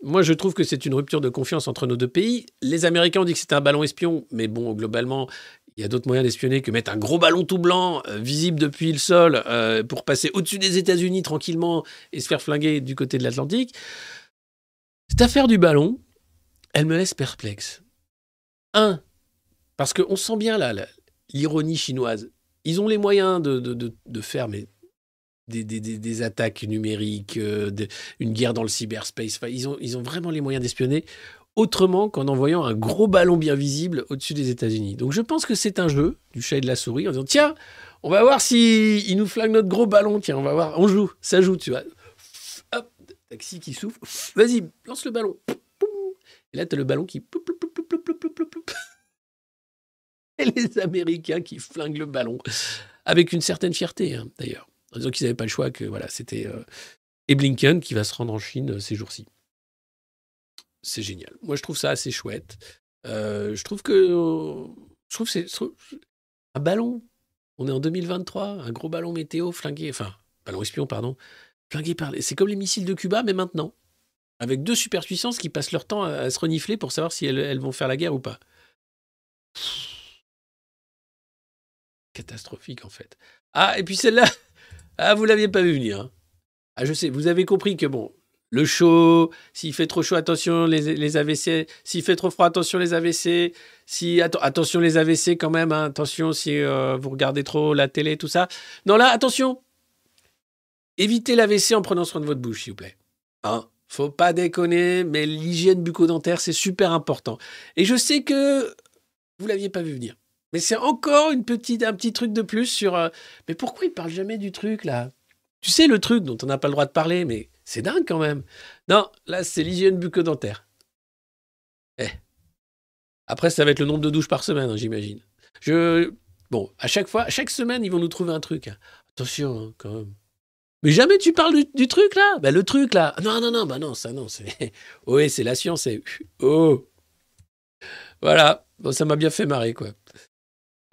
Moi, je trouve que c'est une rupture de confiance entre nos deux pays. Les Américains ont dit que c'était un ballon espion, mais bon, globalement, il y a d'autres moyens d'espionner que mettre un gros ballon tout blanc, euh, visible depuis le sol, euh, pour passer au-dessus des États-Unis tranquillement et se faire flinguer du côté de l'Atlantique. Cette affaire du ballon, elle me laisse perplexe. Un, parce qu'on sent bien là l'ironie chinoise. Ils ont les moyens de, de, de- faire des, des- des- attaques numériques, euh, une guerre dans le cyberspace. Enfin, ils, ont, ils ont vraiment les moyens d'espionner autrement qu'en envoyant un gros ballon bien visible au-dessus des États-Unis. Donc je pense que c'est un jeu du chat et de la souris en disant tiens, on va voir si il nous flingue notre gros ballon. Tiens, on va voir, on joue, ça joue, tu vois. Taxi qui souffle. Vas-y, lance le ballon. Et là, tu le ballon qui. Et les Américains qui flinguent le ballon. Avec une certaine fierté, hein, d'ailleurs. En disant qu'ils n'avaient pas le choix, que voilà, c'était. euh, Et Blinken qui va se rendre en Chine euh, ces jours-ci. C'est génial. Moi, je trouve ça assez chouette. Euh, je trouve que. Je trouve c'est. Un ballon. On est en 2023, un gros ballon météo flingué. Enfin, ballon espion, pardon. flingués par. C'est comme les missiles de Cuba, mais maintenant. Avec deux superpuissances qui passent leur temps à, se renifler pour savoir si elles, elles vont faire la guerre ou pas. Catastrophique, en fait. Ah, et puis celle-là, ah, vous l'aviez pas vu venir. hein. Ah, je sais, vous avez compris que bon, le chaud, s'il fait trop chaud, attention les, les AVC, s'il fait trop froid, attention les AVC, si atten- attention les AVC quand même, hein, attention si euh, vous regardez trop la télé, tout ça. Non là, attention, évitez l'AVC en prenant soin de votre bouche, s'il vous plaît. Hein Faut pas déconner, mais l'hygiène bucco-dentaire, c'est super important. Et je sais que vous l'aviez pas vu venir. Mais c'est encore une petite, un petit truc de plus sur. euh, mais pourquoi il parle jamais du truc là? Tu sais le truc dont on n'a pas le droit de parler, mais c'est dingue quand même. Non, là c'est l'hygiène bucco-dentaire. Eh. Après, ça va être le nombre de douches par semaine, hein, j'imagine. Bon, à chaque fois, chaque semaine, ils vont nous trouver un truc. hein. Attention, hein, quand même. Mais jamais tu parles du, truc là? Bah, Le truc là Non, non, non, bah non, ça non, c'est. Oui, c'est la science. Oh Voilà, ça m'a bien fait marrer quoi.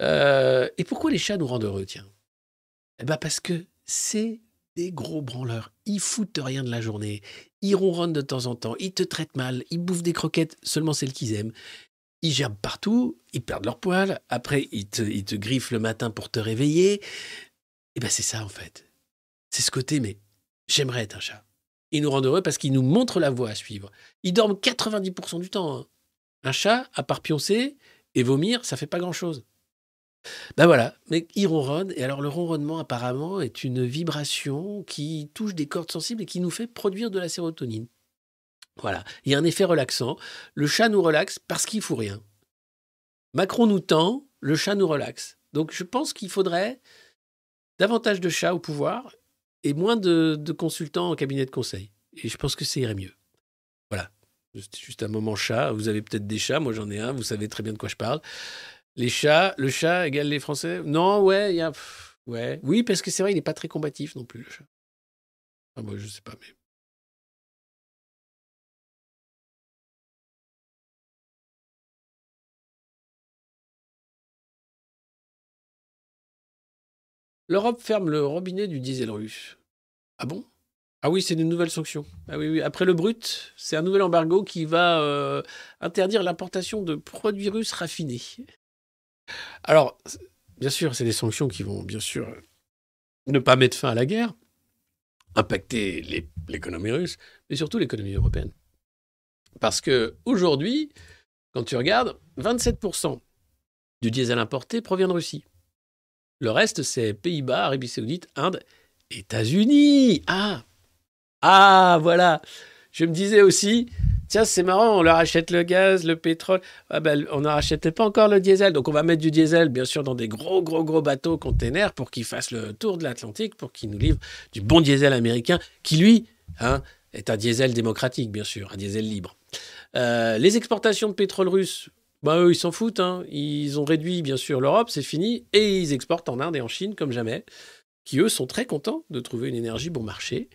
Euh, et pourquoi les chats nous rendent heureux, tiens? Eh ben parce que c'est des gros branleurs. Ils foutent rien de la journée. Ils ronronnent de temps en temps. Ils te traitent mal. Ils bouffent des croquettes, seulement celles qu'ils aiment. Ils gerbent partout. Ils perdent leur poil. Après, ils te, griffent le matin pour te réveiller. Et ben c'est ça en fait. C'est ce côté, mais j'aimerais être un chat. Ils nous rendent heureux parce qu'ils nous montrent la voie à suivre. Ils dorment 90% du temps. hein. Un chat, à part pioncer et vomir, ça fait pas grand-chose. Ben voilà, mais il ronronne, et alors le ronronnement apparemment est une vibration qui touche des cordes sensibles et qui nous fait produire de la sérotonine. Voilà, il y a un effet relaxant. Le chat nous relaxe parce qu'il faut rien. Macron nous tend, le chat nous relaxe. Donc je pense qu'il faudrait davantage de chats au pouvoir et moins de, de consultants en cabinet de conseil. Et je pense que ça irait mieux. Voilà, c'est juste un moment chat. Vous avez peut-être des chats, moi j'en ai un, vous savez très bien de quoi je parle. Les chats, le chat égale les Français? Non, ouais, il y a. pff, ouais. Oui, parce que c'est vrai, il n'est pas très combatif non plus, le chat. Ah, moi, je sais pas, mais. L'Europe ferme le robinet du diesel russe. Ah bon? Ah oui, c'est une nouvelle sanction. Ah oui, oui. Après le brut, c'est un nouvel embargo qui va euh, interdire l'importation de produits russes raffinés. Alors, bien sûr, c'est des sanctions qui vont, bien sûr, ne pas mettre fin à la guerre, impacter l'économie russe, mais surtout l'économie européenne. Parce que aujourd'hui, quand tu regardes, 27% du diesel importé provient de Russie. Le reste, c'est Pays-Bas, Arabie Saoudite, Inde, États-Unis. Ah Ah, voilà Je me disais aussi, tiens, c'est marrant, on leur achète le gaz, le pétrole. Ah ben, on n'en rachetait pas encore le diesel. Donc, on va mettre du diesel, bien sûr, dans des gros, gros, gros bateaux containers pour qu'ils fassent le tour de l'Atlantique, pour qu'ils nous livrent du bon diesel américain, qui, lui, hein, est un diesel démocratique, bien sûr, un diesel libre. Euh, les exportations de pétrole russe, bah, eux, ils s'en foutent. hein. Ils ont réduit, bien sûr, l'Europe, c'est fini. Et ils exportent en Inde et en Chine comme jamais, qui, eux, sont très contents de trouver une énergie bon marché.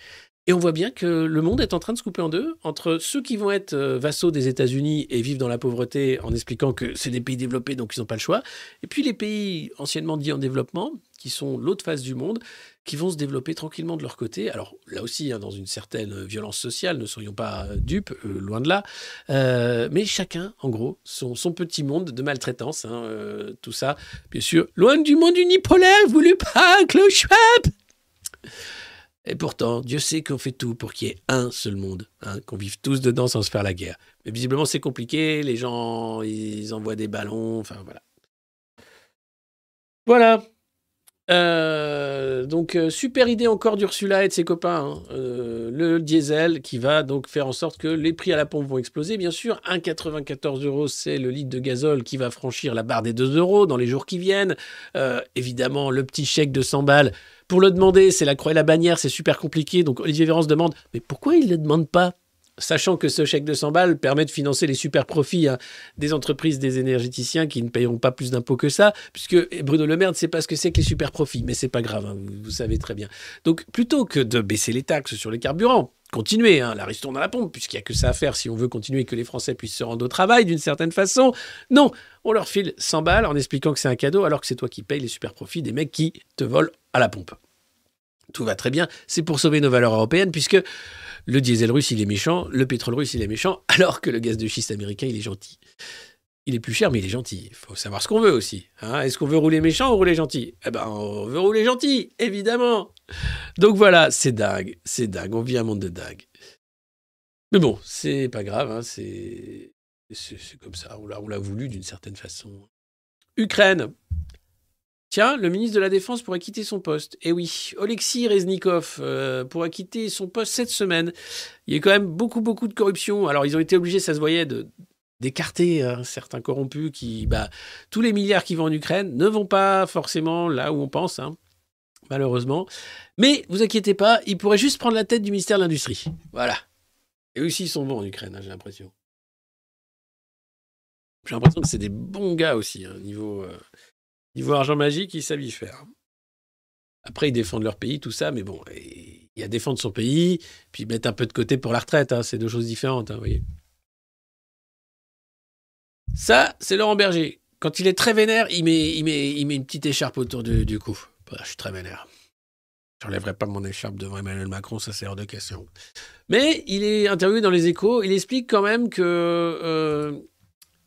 Et on voit bien que le monde est en train de se couper en deux entre ceux qui vont être euh, vassaux des États-Unis et vivre dans la pauvreté en expliquant que c'est des pays développés donc ils n'ont pas le choix, et puis les pays anciennement dits en développement, qui sont l'autre face du monde, qui vont se développer tranquillement de leur côté. Alors là aussi, hein, dans une certaine violence sociale, ne soyons pas euh, dupes, euh, loin de là, Euh, mais chacun, en gros, son, petit monde de maltraitance, hein, euh, tout ça, bien sûr, loin du monde unipolaire voulu par Klaus Schwab. Et pourtant, Dieu sait qu'on fait tout pour qu'il y ait un seul monde, hein, qu'on vive tous dedans sans se faire la guerre. Mais visiblement, c'est compliqué, les gens, ils envoient des ballons, enfin voilà. Voilà. Euh, donc, euh, super idée encore d'Ursula et de ses copains. hein. Euh, le diesel qui va donc faire en sorte que les prix à la pompe vont exploser. Bien sûr, 1,94 euros, c'est le litre de gazole qui va franchir la barre des 2 euros dans les jours qui viennent. Évidemment, le petit chèque de 100 balles. Pour le demander, c'est la croix et la bannière, c'est super compliqué. Donc, Olivier Véran se demande Mais pourquoi il ne le demande pas? Sachant que ce chèque de 100 balles permet de financer les super profits hein, des entreprises, des énergéticiens qui ne payeront pas plus d'impôts que ça, puisque Bruno Le Maire ne sait pas ce que c'est que les super profits, mais c'est pas grave, hein, vous, savez très bien. Donc plutôt que de baisser les taxes sur les carburants, continuez, hein, la ristourne à la pompe, puisqu'il n'y a que ça à faire si on veut continuer que les Français puissent se rendre au travail d'une certaine façon. Non, on leur file 100 balles en expliquant que c'est un cadeau, alors que c'est toi qui payes les super profits des mecs qui te volent à la pompe. Tout va très bien. C'est pour sauver nos valeurs européennes, puisque le diesel russe, il est méchant, le pétrole russe, il est méchant, alors que le gaz de schiste américain, il est gentil. Il est plus cher, mais il est gentil. Il faut savoir ce qu'on veut aussi. hein. Est-ce qu'on veut rouler méchant ou rouler gentil? Eh ben, on veut rouler gentil, évidemment. Donc voilà, c'est dingue, c'est dingue. On vit un monde de dingue. Mais bon, c'est pas grave, hein, c'est comme ça. On l'a voulu d'une certaine façon. Ukraine. Tiens, le ministre de la Défense pourrait quitter son poste. Eh oui, Oleksiy Reznikov euh, pourrait quitter son poste cette semaine. Il y a quand même beaucoup, beaucoup de corruption. Alors, ils ont été obligés, ça se voyait, de d'écarter certains corrompus qui, bah, tous les milliards qui vont en Ukraine ne vont pas forcément là où on pense, hein, malheureusement. Mais vous inquiétez pas, ils pourraient juste prendre la tête du ministère de l'Industrie. Voilà. Et eux aussi, ils sont bons en Ukraine, hein, j'ai l'impression. J'ai l'impression que c'est des bons gars aussi, hein, niveau, euh, niveau argent magique, ils savent y faire. Après, ils défendent leur pays, tout ça, mais bon, il y a défendre son pays, puis mettre un peu de côté pour la retraite, hein, c'est deux choses différentes, hein, vous voyez. Ça, c'est Laurent Berger. Quand il est très vénère, il met, une petite écharpe autour du, cou. Voilà, je suis très vénère. J'enlèverai pas mon écharpe devant Emmanuel Macron, ça c'est hors de question. Mais il est interviewé dans les échos, il explique quand même que euh,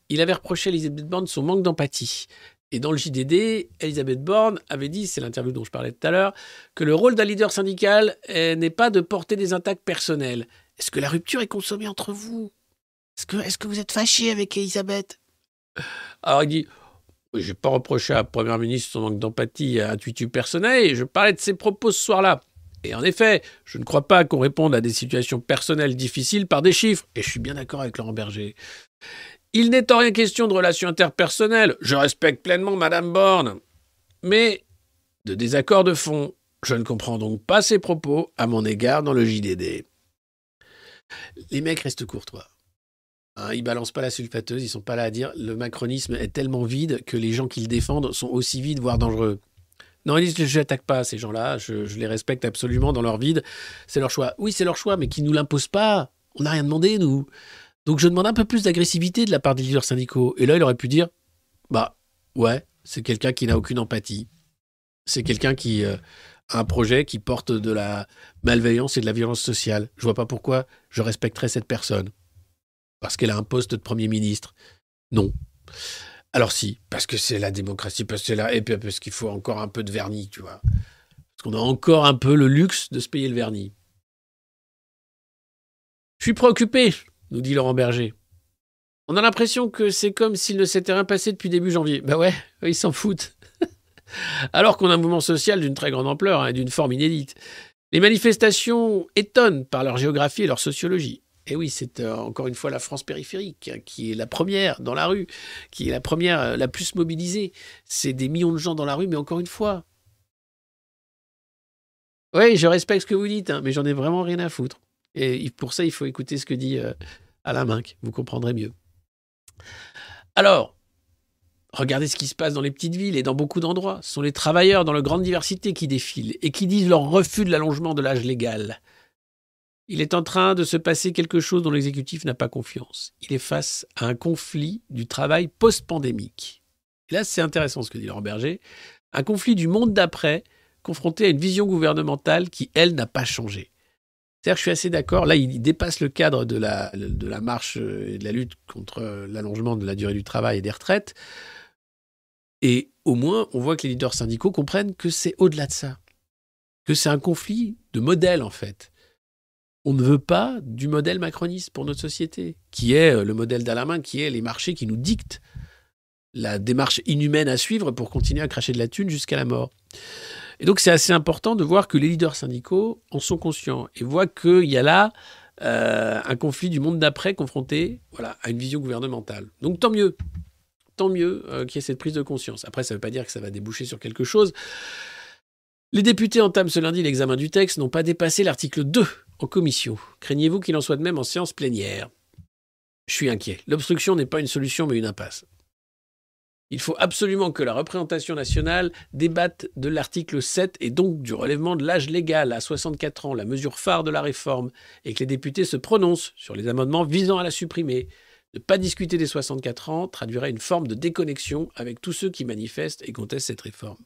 il avait reproché à Elisabeth Borne son manque d'empathie. Et dans le JDD, Elisabeth Borne avait dit, c'est l'interview dont je parlais tout à l'heure, que le rôle d'un leader syndical eh, n'est pas de porter des attaques personnelles. Est-ce que la rupture est consommée entre vous? Est-ce que, vous êtes fâché avec Elisabeth? Alors il dit, je n'ai pas reproché à la Première ministre son manque d'empathie à intuitu personnel, et je parlais de ses propos ce soir-là. Et en effet, je ne crois pas qu'on réponde à des situations personnelles difficiles par des chiffres, et je suis bien d'accord avec Laurent Berger. Il n'est en rien question de relations interpersonnelles. Je respecte pleinement Madame Borne. Mais de désaccords de fond. Je ne comprends donc pas ses propos à mon égard dans le JDD. Les mecs restent courtois. Hein, ils balancent pas la sulfateuse, ils sont pas là à dire le macronisme est tellement vide que les gens qui le défendent sont aussi vides, voire dangereux. Non, ils disent je n'attaque pas ces gens-là, je, les respecte absolument dans leur vide, c'est leur choix. Oui, c'est leur choix, mais qui nous l'imposent pas. On n'a rien demandé, nous. Donc je demande un peu plus d'agressivité de la part des leaders syndicaux. Et là, il aurait pu dire, bah ouais, c'est quelqu'un qui n'a aucune empathie. C'est quelqu'un qui euh, a un projet qui porte de la malveillance et de la violence sociale. Je vois pas pourquoi je respecterais cette personne. Parce qu'elle a un poste de Premier ministre. Non. Alors si, parce que c'est la démocratie, parce que c'est là, et parce qu'il faut encore un peu de vernis, tu vois. Parce qu'on a encore un peu le luxe de se payer le vernis. Je suis préoccupé, nous dit Laurent Berger. On a l'impression que c'est comme s'il ne s'était rien passé depuis début janvier. Bah ouais, ils s'en foutent. Alors qu'on a un mouvement social d'une très grande ampleur hein, et d'une forme inédite. Les manifestations étonnent par leur géographie et leur sociologie. Et oui, c'est euh, encore une fois la France périphérique hein, qui est la première dans la rue, qui est la première, euh, la plus mobilisée. C'est des millions de gens dans la rue, mais encore une fois. Oui, je respecte ce que vous dites, hein, mais j'en ai vraiment rien à foutre. Et pour ça, il faut écouter ce que dit euh, Alain Minck. Vous comprendrez mieux. Alors, regardez ce qui se passe dans les petites villes et dans beaucoup d'endroits. Ce sont les travailleurs dans leur grande diversité qui défilent et qui disent leur refus de l'allongement de l'âge légal. Il est en train de se passer quelque chose dont l'exécutif n'a pas confiance. Il est face à un conflit du travail post-pandémique. Et là, c'est intéressant ce que dit Laurent Berger. Un conflit du monde d'après, confronté à une vision gouvernementale qui, elle, n'a pas changé. C'est-à-dire que je suis assez d'accord. Là, il dépasse le cadre de la, marche et de la lutte contre l'allongement de la durée du travail et des retraites. Et au moins, on voit que les leaders syndicaux comprennent que c'est au-delà de ça. Que c'est un conflit de modèle, en fait. On ne veut pas du modèle macroniste pour notre société, qui est le modèle d'Alain qui est les marchés qui nous dictent la démarche inhumaine à suivre pour continuer à cracher de la thune jusqu'à la mort. Et donc c'est assez important de voir que les leaders syndicaux en sont conscients et voient qu'il y a là euh, un conflit du monde d'après confronté à une vision gouvernementale. Donc tant mieux, tant mieux euh, qu'il y ait cette prise de conscience. Après, ça ne veut pas dire que ça va déboucher sur quelque chose. Les députés entament ce lundi l'examen du texte, n'ont pas dépassé l'article 2 en commission. Craignez-vous qu'il en soit de même en séance plénière? Je suis inquiet. L'obstruction n'est pas une solution mais une impasse. Il faut absolument que la représentation nationale débatte de l'article 7 et donc du relèvement de l'âge légal à 64 ans, la mesure phare de la réforme, et que les députés se prononcent sur les amendements visant à la supprimer. Ne pas discuter des 64 ans traduirait une forme de déconnexion avec tous ceux qui manifestent et contestent cette réforme.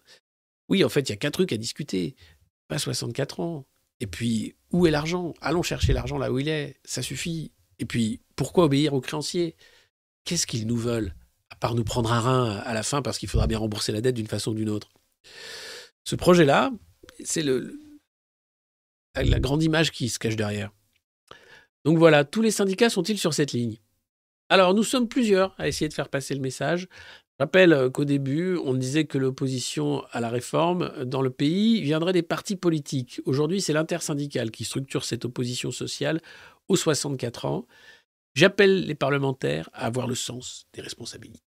Oui, en fait, il y a qu'un truc à discuter. pas 64 ans. Et puis, où est l'argent? Allons chercher l'argent là où il est, ça suffit. Et puis, pourquoi obéir aux créanciers? Qu'est-ce qu'ils nous veulent? Part nous prendre un rein à la fin parce qu'il faudra bien rembourser la dette d'une façon ou d'une autre. Ce projet-là, c'est la grande image qui se cache derrière. Donc voilà, tous les syndicats sont-ils sur cette ligne? Alors, nous sommes plusieurs à essayer de faire passer le message. Je rappelle euh, qu'au début, on disait que l'opposition à la réforme euh, dans le pays viendrait des partis politiques. Aujourd'hui, c'est l'intersyndicale qui structure cette opposition sociale aux 64 ans. J'appelle les parlementaires à avoir le sens des responsabilités.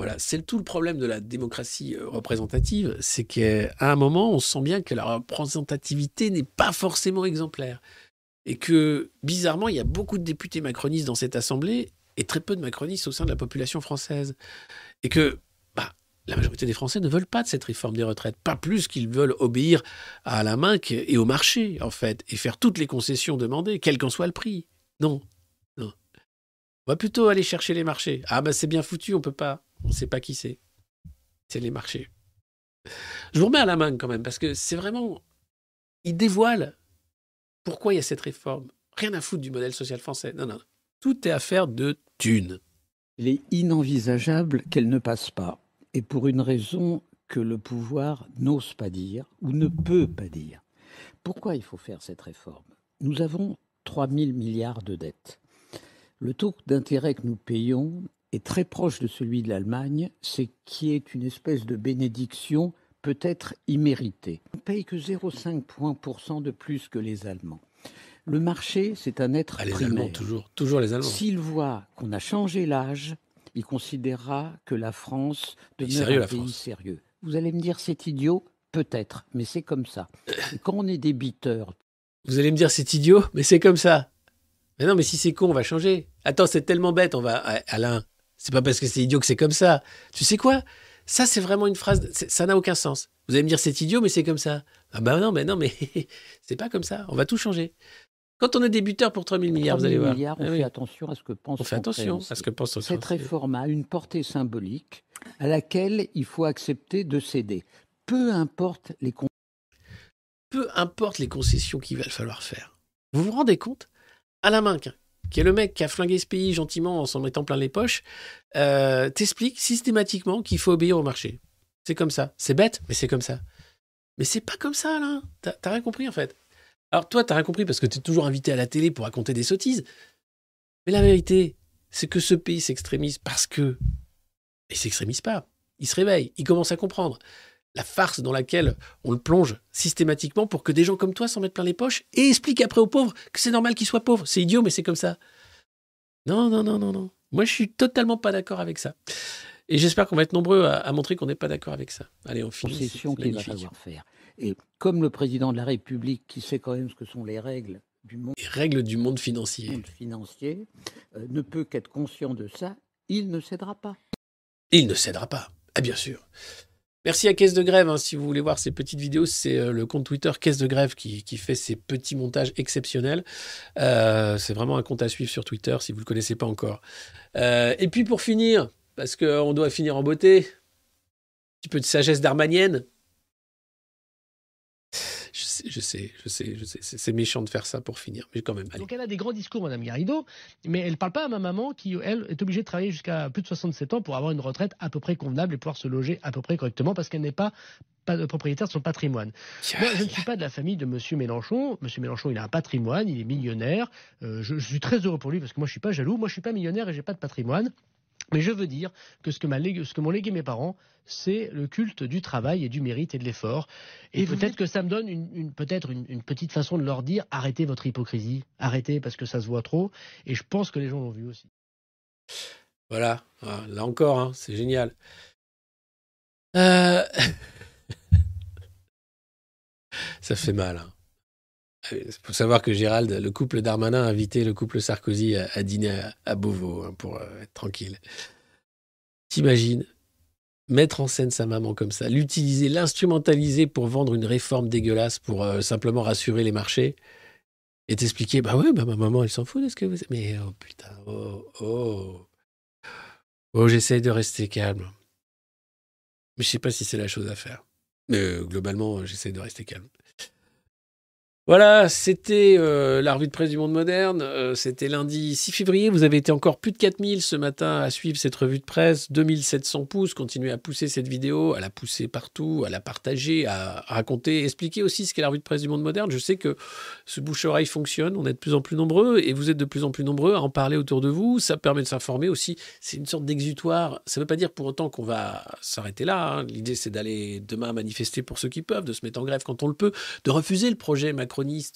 Voilà, c'est tout le problème de la démocratie euh, représentative, c'est qu'à un moment, on sent bien que la représentativité n'est pas forcément exemplaire. Et que, bizarrement, il y a beaucoup de députés macronistes dans cette Assemblée et très peu de macronistes au sein de la population française. Et que bah, la majorité des Français ne veulent pas de cette réforme des retraites, pas plus qu'ils veulent obéir à la main et au marché, en fait, et faire toutes les concessions demandées, quel qu'en soit le prix. Non, non. On va plutôt aller chercher les marchés. Ah ben c'est bien foutu, on peut pas. On ne sait pas qui c'est. C'est les marchés. Je vous remets à la main quand même, parce que c'est vraiment. Il dévoile pourquoi il y a cette réforme. Rien à foutre du modèle social français. Non, non. Tout est affaire de thunes. Il est inenvisageable qu'elle ne passe pas. Et pour une raison que le pouvoir n'ose pas dire ou ne peut pas dire. Pourquoi il faut faire cette réforme? Nous avons 3 000 milliards de dettes. Le taux d'intérêt que nous payons est très proche de celui de l'Allemagne, c'est qui est une espèce de bénédiction peut-être imméritée. On ne paye que 0,5 points de plus que les Allemands. Le marché, c'est un être ah, les primaire. Allemands, toujours, toujours les Allemands. S'il voit qu'on a changé l'âge, il considérera que la France demeure sérieux, un pays France. sérieux. Vous allez me dire c'est idiot, peut-être, mais c'est comme ça. Et quand on est débiteur, vous allez me dire c'est idiot, mais c'est comme ça. Mais non, mais si c'est con, on va changer. Attends, c'est tellement bête, on va. Alain, c'est pas parce que c'est idiot que c'est comme ça. Tu sais quoi? Ça, c'est vraiment une phrase. Ça n'a aucun sens. Vous allez me dire c'est idiot, mais c'est comme ça. Ah bah non, mais non, mais c'est pas comme ça. On va tout changer. Quand on est débuteur pour 3 000 milliards, 3 vous allez 000 voir. milliards, on Ah fait oui. attention à ce que pense On fait attention à ce que pense Cette réforme a une portée symbolique à laquelle il faut accepter de céder. Peu importe les con- Peu importe les concessions qu'il va falloir faire. Vous vous rendez compte? Alain Minck, qui est le mec qui a flingué ce pays gentiment en s'en mettant plein les poches, euh, t'explique systématiquement qu'il faut obéir au marché. C'est comme ça. C'est bête, mais c'est comme ça. Mais c'est pas comme ça. T'as t'as rien compris, en fait. Alors, toi, t'as rien compris parce que t'es toujours invité à la télé pour raconter des sottises. Mais la vérité, c'est que ce pays s'extrémise parce que. Il s'extrémise pas. Il se réveille. Il commence à comprendre la farce dans laquelle on le plonge systématiquement pour que des gens comme toi s'en mettent plein les poches et expliquent après aux pauvres que c'est normal qu'ils soient pauvres. C'est idiot, mais c'est comme ça. Non, non, non, non, non. Moi, je suis totalement pas d'accord avec ça. Et j'espère qu'on va être nombreux à, à montrer qu'on n'est pas d'accord avec ça. Allez, on finit. concessions c'est qu'il va falloir faire. Et comme le président de la République, qui sait quand même ce que sont les règles du monde Les règles du monde financier. financier, euh, ne peut qu'être conscient de ça, il ne cédera pas. Il ne cédera pas. Ah, bien sûr. Merci à Caisse de Grève. hein. Si vous voulez voir ces petites vidéos, c'est euh, le compte Twitter Caisse de Grève qui, fait ces petits montages exceptionnels. Euh, c'est vraiment un compte à suivre sur Twitter si vous ne le connaissez pas encore. Euh, et puis pour finir, parce qu'on doit finir en beauté, un petit peu de sagesse d'armanienne. Je sais, je sais, je je. C'est méchant de faire ça pour finir, mais quand même. Allez. Donc elle a des grands discours, Madame Garrido, mais elle ne parle pas à ma maman qui, elle, est obligée de travailler jusqu'à plus de 67 ans pour avoir une retraite à peu près convenable et pouvoir se loger à peu près correctement parce qu'elle n'est pas, propriétaire de son patrimoine. Moi, je ne suis pas de la famille de Monsieur Mélenchon. Monsieur Mélenchon, il a un patrimoine, il est millionnaire. Euh, je, je suis très heureux pour lui parce que moi, je suis pas jaloux. Moi, je suis pas millionnaire et j'ai pas de patrimoine. Mais je veux dire que ce que, légué- ce que m'ont légué mes parents, c'est le culte du travail et du mérite et de l'effort. Et, peut-être êtes- que ça me donne une, une- peut-être une, une petite façon de leur dire arrêtez votre hypocrisie, arrêtez parce que ça se voit trop. Et je pense que les gens l'ont vu aussi. Voilà, Ah, là encore, hein, c'est génial. Euh, Ça fait mal. hein. Il faut savoir que Gérald, le couple Darmanin, a invité le couple Sarkozy à, dîner à, à Beauvau hein, pour euh, être tranquille. T'imagines mettre en scène sa maman comme ça, l'utiliser, l'instrumentaliser pour vendre une réforme dégueulasse pour euh, simplement rassurer les marchés et t'expliquer, bah ouais, bah ma maman, elle s'en fout de ce que vous... Mais oh putain, oh, oh. Oh, j'essaye de rester calme. Mais je sais pas si c'est la chose à faire. Mais euh, globalement, j'essaie de rester calme. Voilà, c'était euh, la revue de presse du monde moderne. Euh, c'était lundi 6 février. Vous avez été encore plus de 4000 ce matin à suivre cette revue de presse. 2700 pouces. Continuez à pousser cette vidéo, à la pousser partout, à la partager, à raconter, expliquer aussi ce qu'est la revue de presse du monde moderne. Je sais que ce bouche-oreille fonctionne. On est de plus en plus nombreux et vous êtes de plus en plus nombreux à en parler autour de vous. Ça permet de s'informer aussi. C'est une sorte d'exutoire. Ça ne veut pas dire pour autant qu'on va s'arrêter là. hein. L'idée, c'est d'aller demain manifester pour ceux qui peuvent, de se mettre en grève quand on le peut, de refuser le projet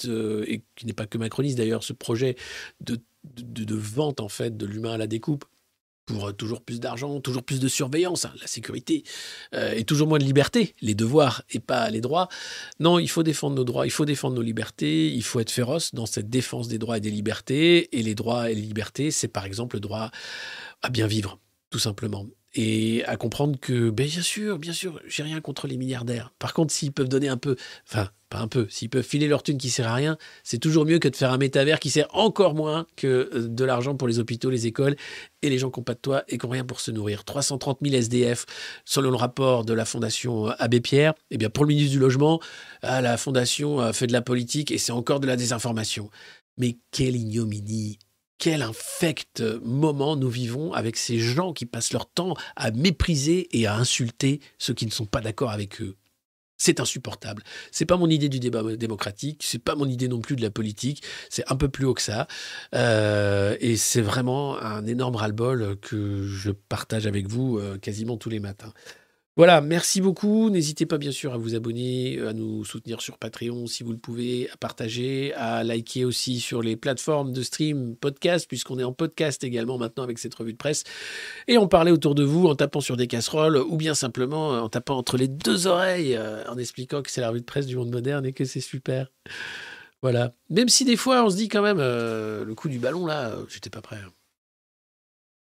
euh, et qui n'est pas que macroniste d'ailleurs, ce projet de vente en fait de l'humain à la découpe pour euh, toujours plus d'argent, toujours plus de surveillance, hein, la sécurité, euh, et toujours moins de liberté, les devoirs et pas les droits. Non, il faut défendre nos droits, il faut défendre nos libertés, il faut être féroce dans cette défense des droits et des libertés. Et les droits et les libertés, c'est par exemple le droit à bien vivre, tout simplement. Et à comprendre que, ben, bien sûr, bien sûr, j'ai rien contre les milliardaires. Par contre, s'ils peuvent donner un peu, enfin, pas un peu, s'ils peuvent filer leur thune qui sert à rien, c'est toujours mieux que de faire un métavers qui sert encore moins que euh, de l'argent pour les hôpitaux, les écoles et les gens qui n'ont pas de toit et qui n'ont rien pour se nourrir. 330 000 SDF, selon le rapport de la Fondation Abbé Pierre. Eh bien, pour le ministre du Logement, ah, la Fondation fait de la politique et c'est encore de la désinformation. Mais quelle ignominie quel infect moment nous vivons avec ces gens qui passent leur temps à mépriser et à insulter ceux qui ne sont pas d'accord avec eux. C'est insupportable. C'est pas mon idée du débat démocratique, c'est pas mon idée non plus de la politique, c'est un peu plus haut que ça. Euh, et c'est vraiment un énorme ras-le-bol que je partage avec vous euh, quasiment tous les matins. Voilà, merci beaucoup. N'hésitez pas bien sûr à vous abonner, à nous soutenir sur Patreon si vous le pouvez, à partager, à liker aussi sur les plateformes de stream podcast, puisqu'on est en podcast également maintenant avec cette revue de presse. Et en parler autour de vous en tapant sur des casseroles ou bien simplement en tapant entre les deux oreilles, euh, en expliquant que c'est la revue de presse du monde moderne et que c'est super. Voilà. Même si des fois on se dit quand même, euh, le coup du ballon là, euh, j'étais pas prêt.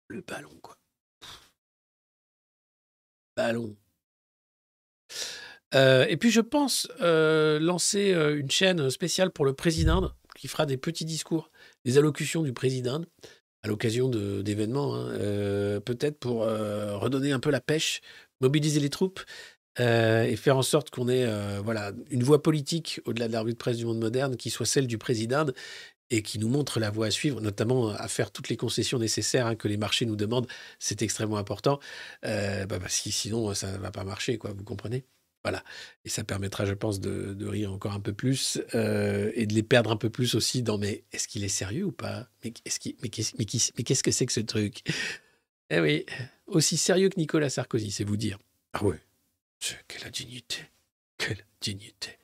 Le ballon. Ballon. Euh, et puis je pense euh, lancer euh, une chaîne spéciale pour le président qui fera des petits discours, des allocutions du président à l'occasion d'événements, hein, peut-être pour redonner un peu la pêche, mobiliser les troupes et faire en sorte qu'on ait voilà, une voie politique au-delà de la de presse du monde moderne qui soit celle du président et qui nous montre la voie à suivre, notamment à faire toutes les concessions nécessaires hein, que les marchés nous demandent. C'est extrêmement important, euh, bah, parce que sinon ça ne va pas marcher, quoi, vous comprenez? Voilà. Et ça permettra, je pense, de, de rire encore un peu plus euh, et de les perdre un peu plus aussi dans mais est-ce qu'il est sérieux ou pas? Mais qu'est-ce mais qu'est-ce que c'est que ce truc? Eh oui, aussi sérieux que Nicolas Sarkozy, c'est vous dire. Ah ouais, quelle indignité, quelle dignité.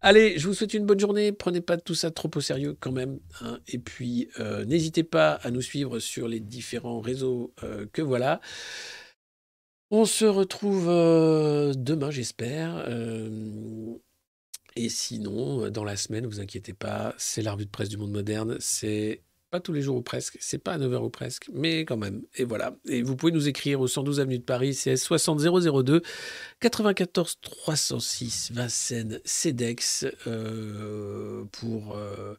Allez, je vous souhaite une bonne journée. Prenez pas tout ça trop au sérieux quand même. hein. Et puis, euh, n'hésitez pas à nous suivre sur les différents réseaux euh, que voilà. On se retrouve euh, demain, j'espère. Et sinon, dans la semaine, vous inquiétez pas, c'est la revue de presse du monde moderne. C'est pas tous les jours ou presque, c'est pas à 9h ou presque, mais quand même. Et voilà. Et vous pouvez nous écrire au 112 avenue de Paris, CS 60002 94 306 Vincennes CEDEX euh, pour, euh,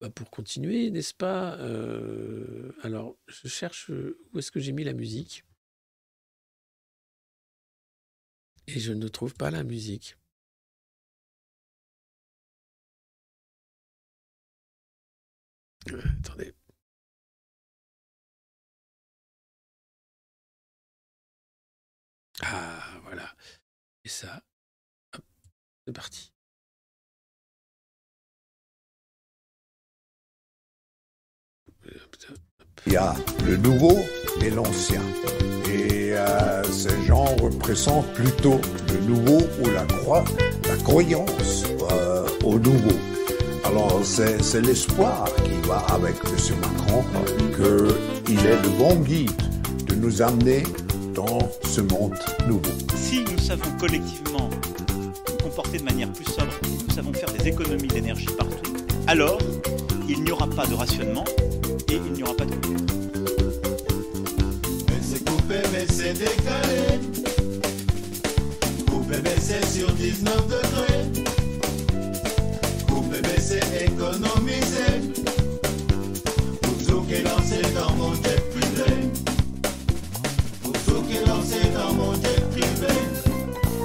bah, pour continuer, n'est-ce pas Euh, Alors, je cherche euh, où est-ce que j'ai mis la musique? Et je ne trouve pas la musique. Attendez. Ah, voilà. Et ça, c'est parti. Euh. Il y a le nouveau et l'ancien. Et euh, ces gens représentent plutôt le nouveau ou la croix, la croyance euh, au nouveau. Alors c'est c'est l'espoir qui va avec M. Macron qu'il est le bon guide de nous amener dans ce monde nouveau. Si nous savons collectivement nous comporter de manière plus sobre, nous savons faire des économies d'énergie partout, alors il n'y aura pas de rationnement et il n'y aura pas de coupure. Mais c'est coupé, mais c'est décalé. Coupé, mais c'est sur 19 degrés.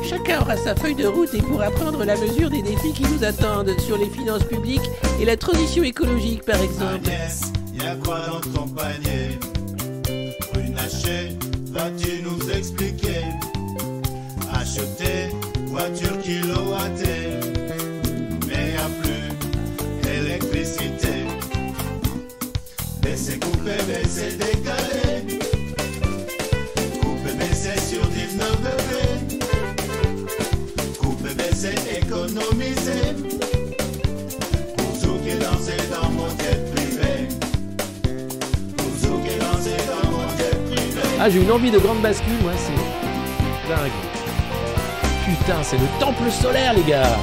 Chacun aura sa feuille de route et pourra prendre la mesure des défis qui nous attendent sur les finances publiques et la transition écologique par exemple. c'est décalé. Coupe baisser sur 19 degrés. Coupe baisser économiser. Pour tout qui lancé dans mon tête privée. Pour tout qui dans mon tête privée. Ah, j'ai une envie de grande bascule, moi, c'est dingue. Putain, c'est le temple solaire, les gars!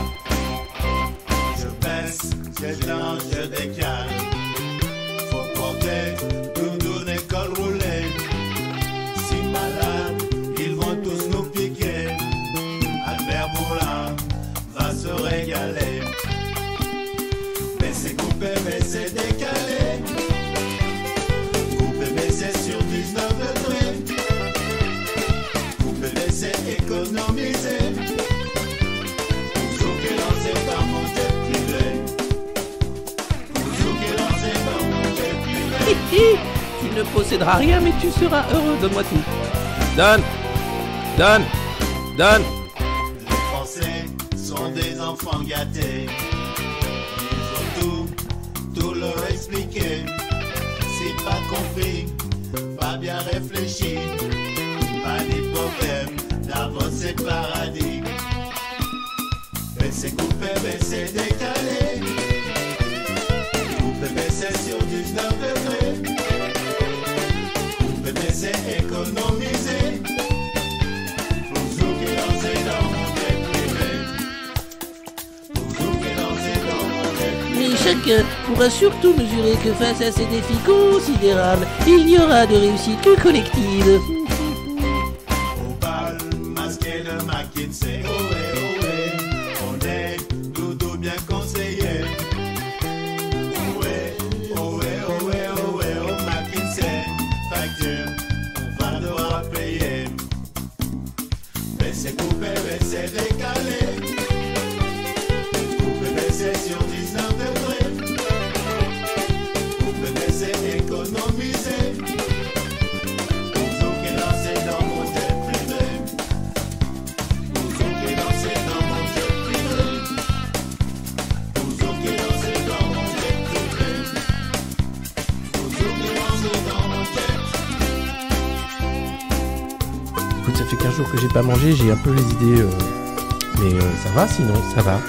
Je baisse, j'étends, je décale. Tu posséderas rien, mais tu seras heureux. Donne-moi tout. Donne Donne Donne surtout mesurer que face à ces défis considérables, il n'y aura de réussite que collective. j'ai un peu les idées, euh, mais euh, ça va sinon, ça va.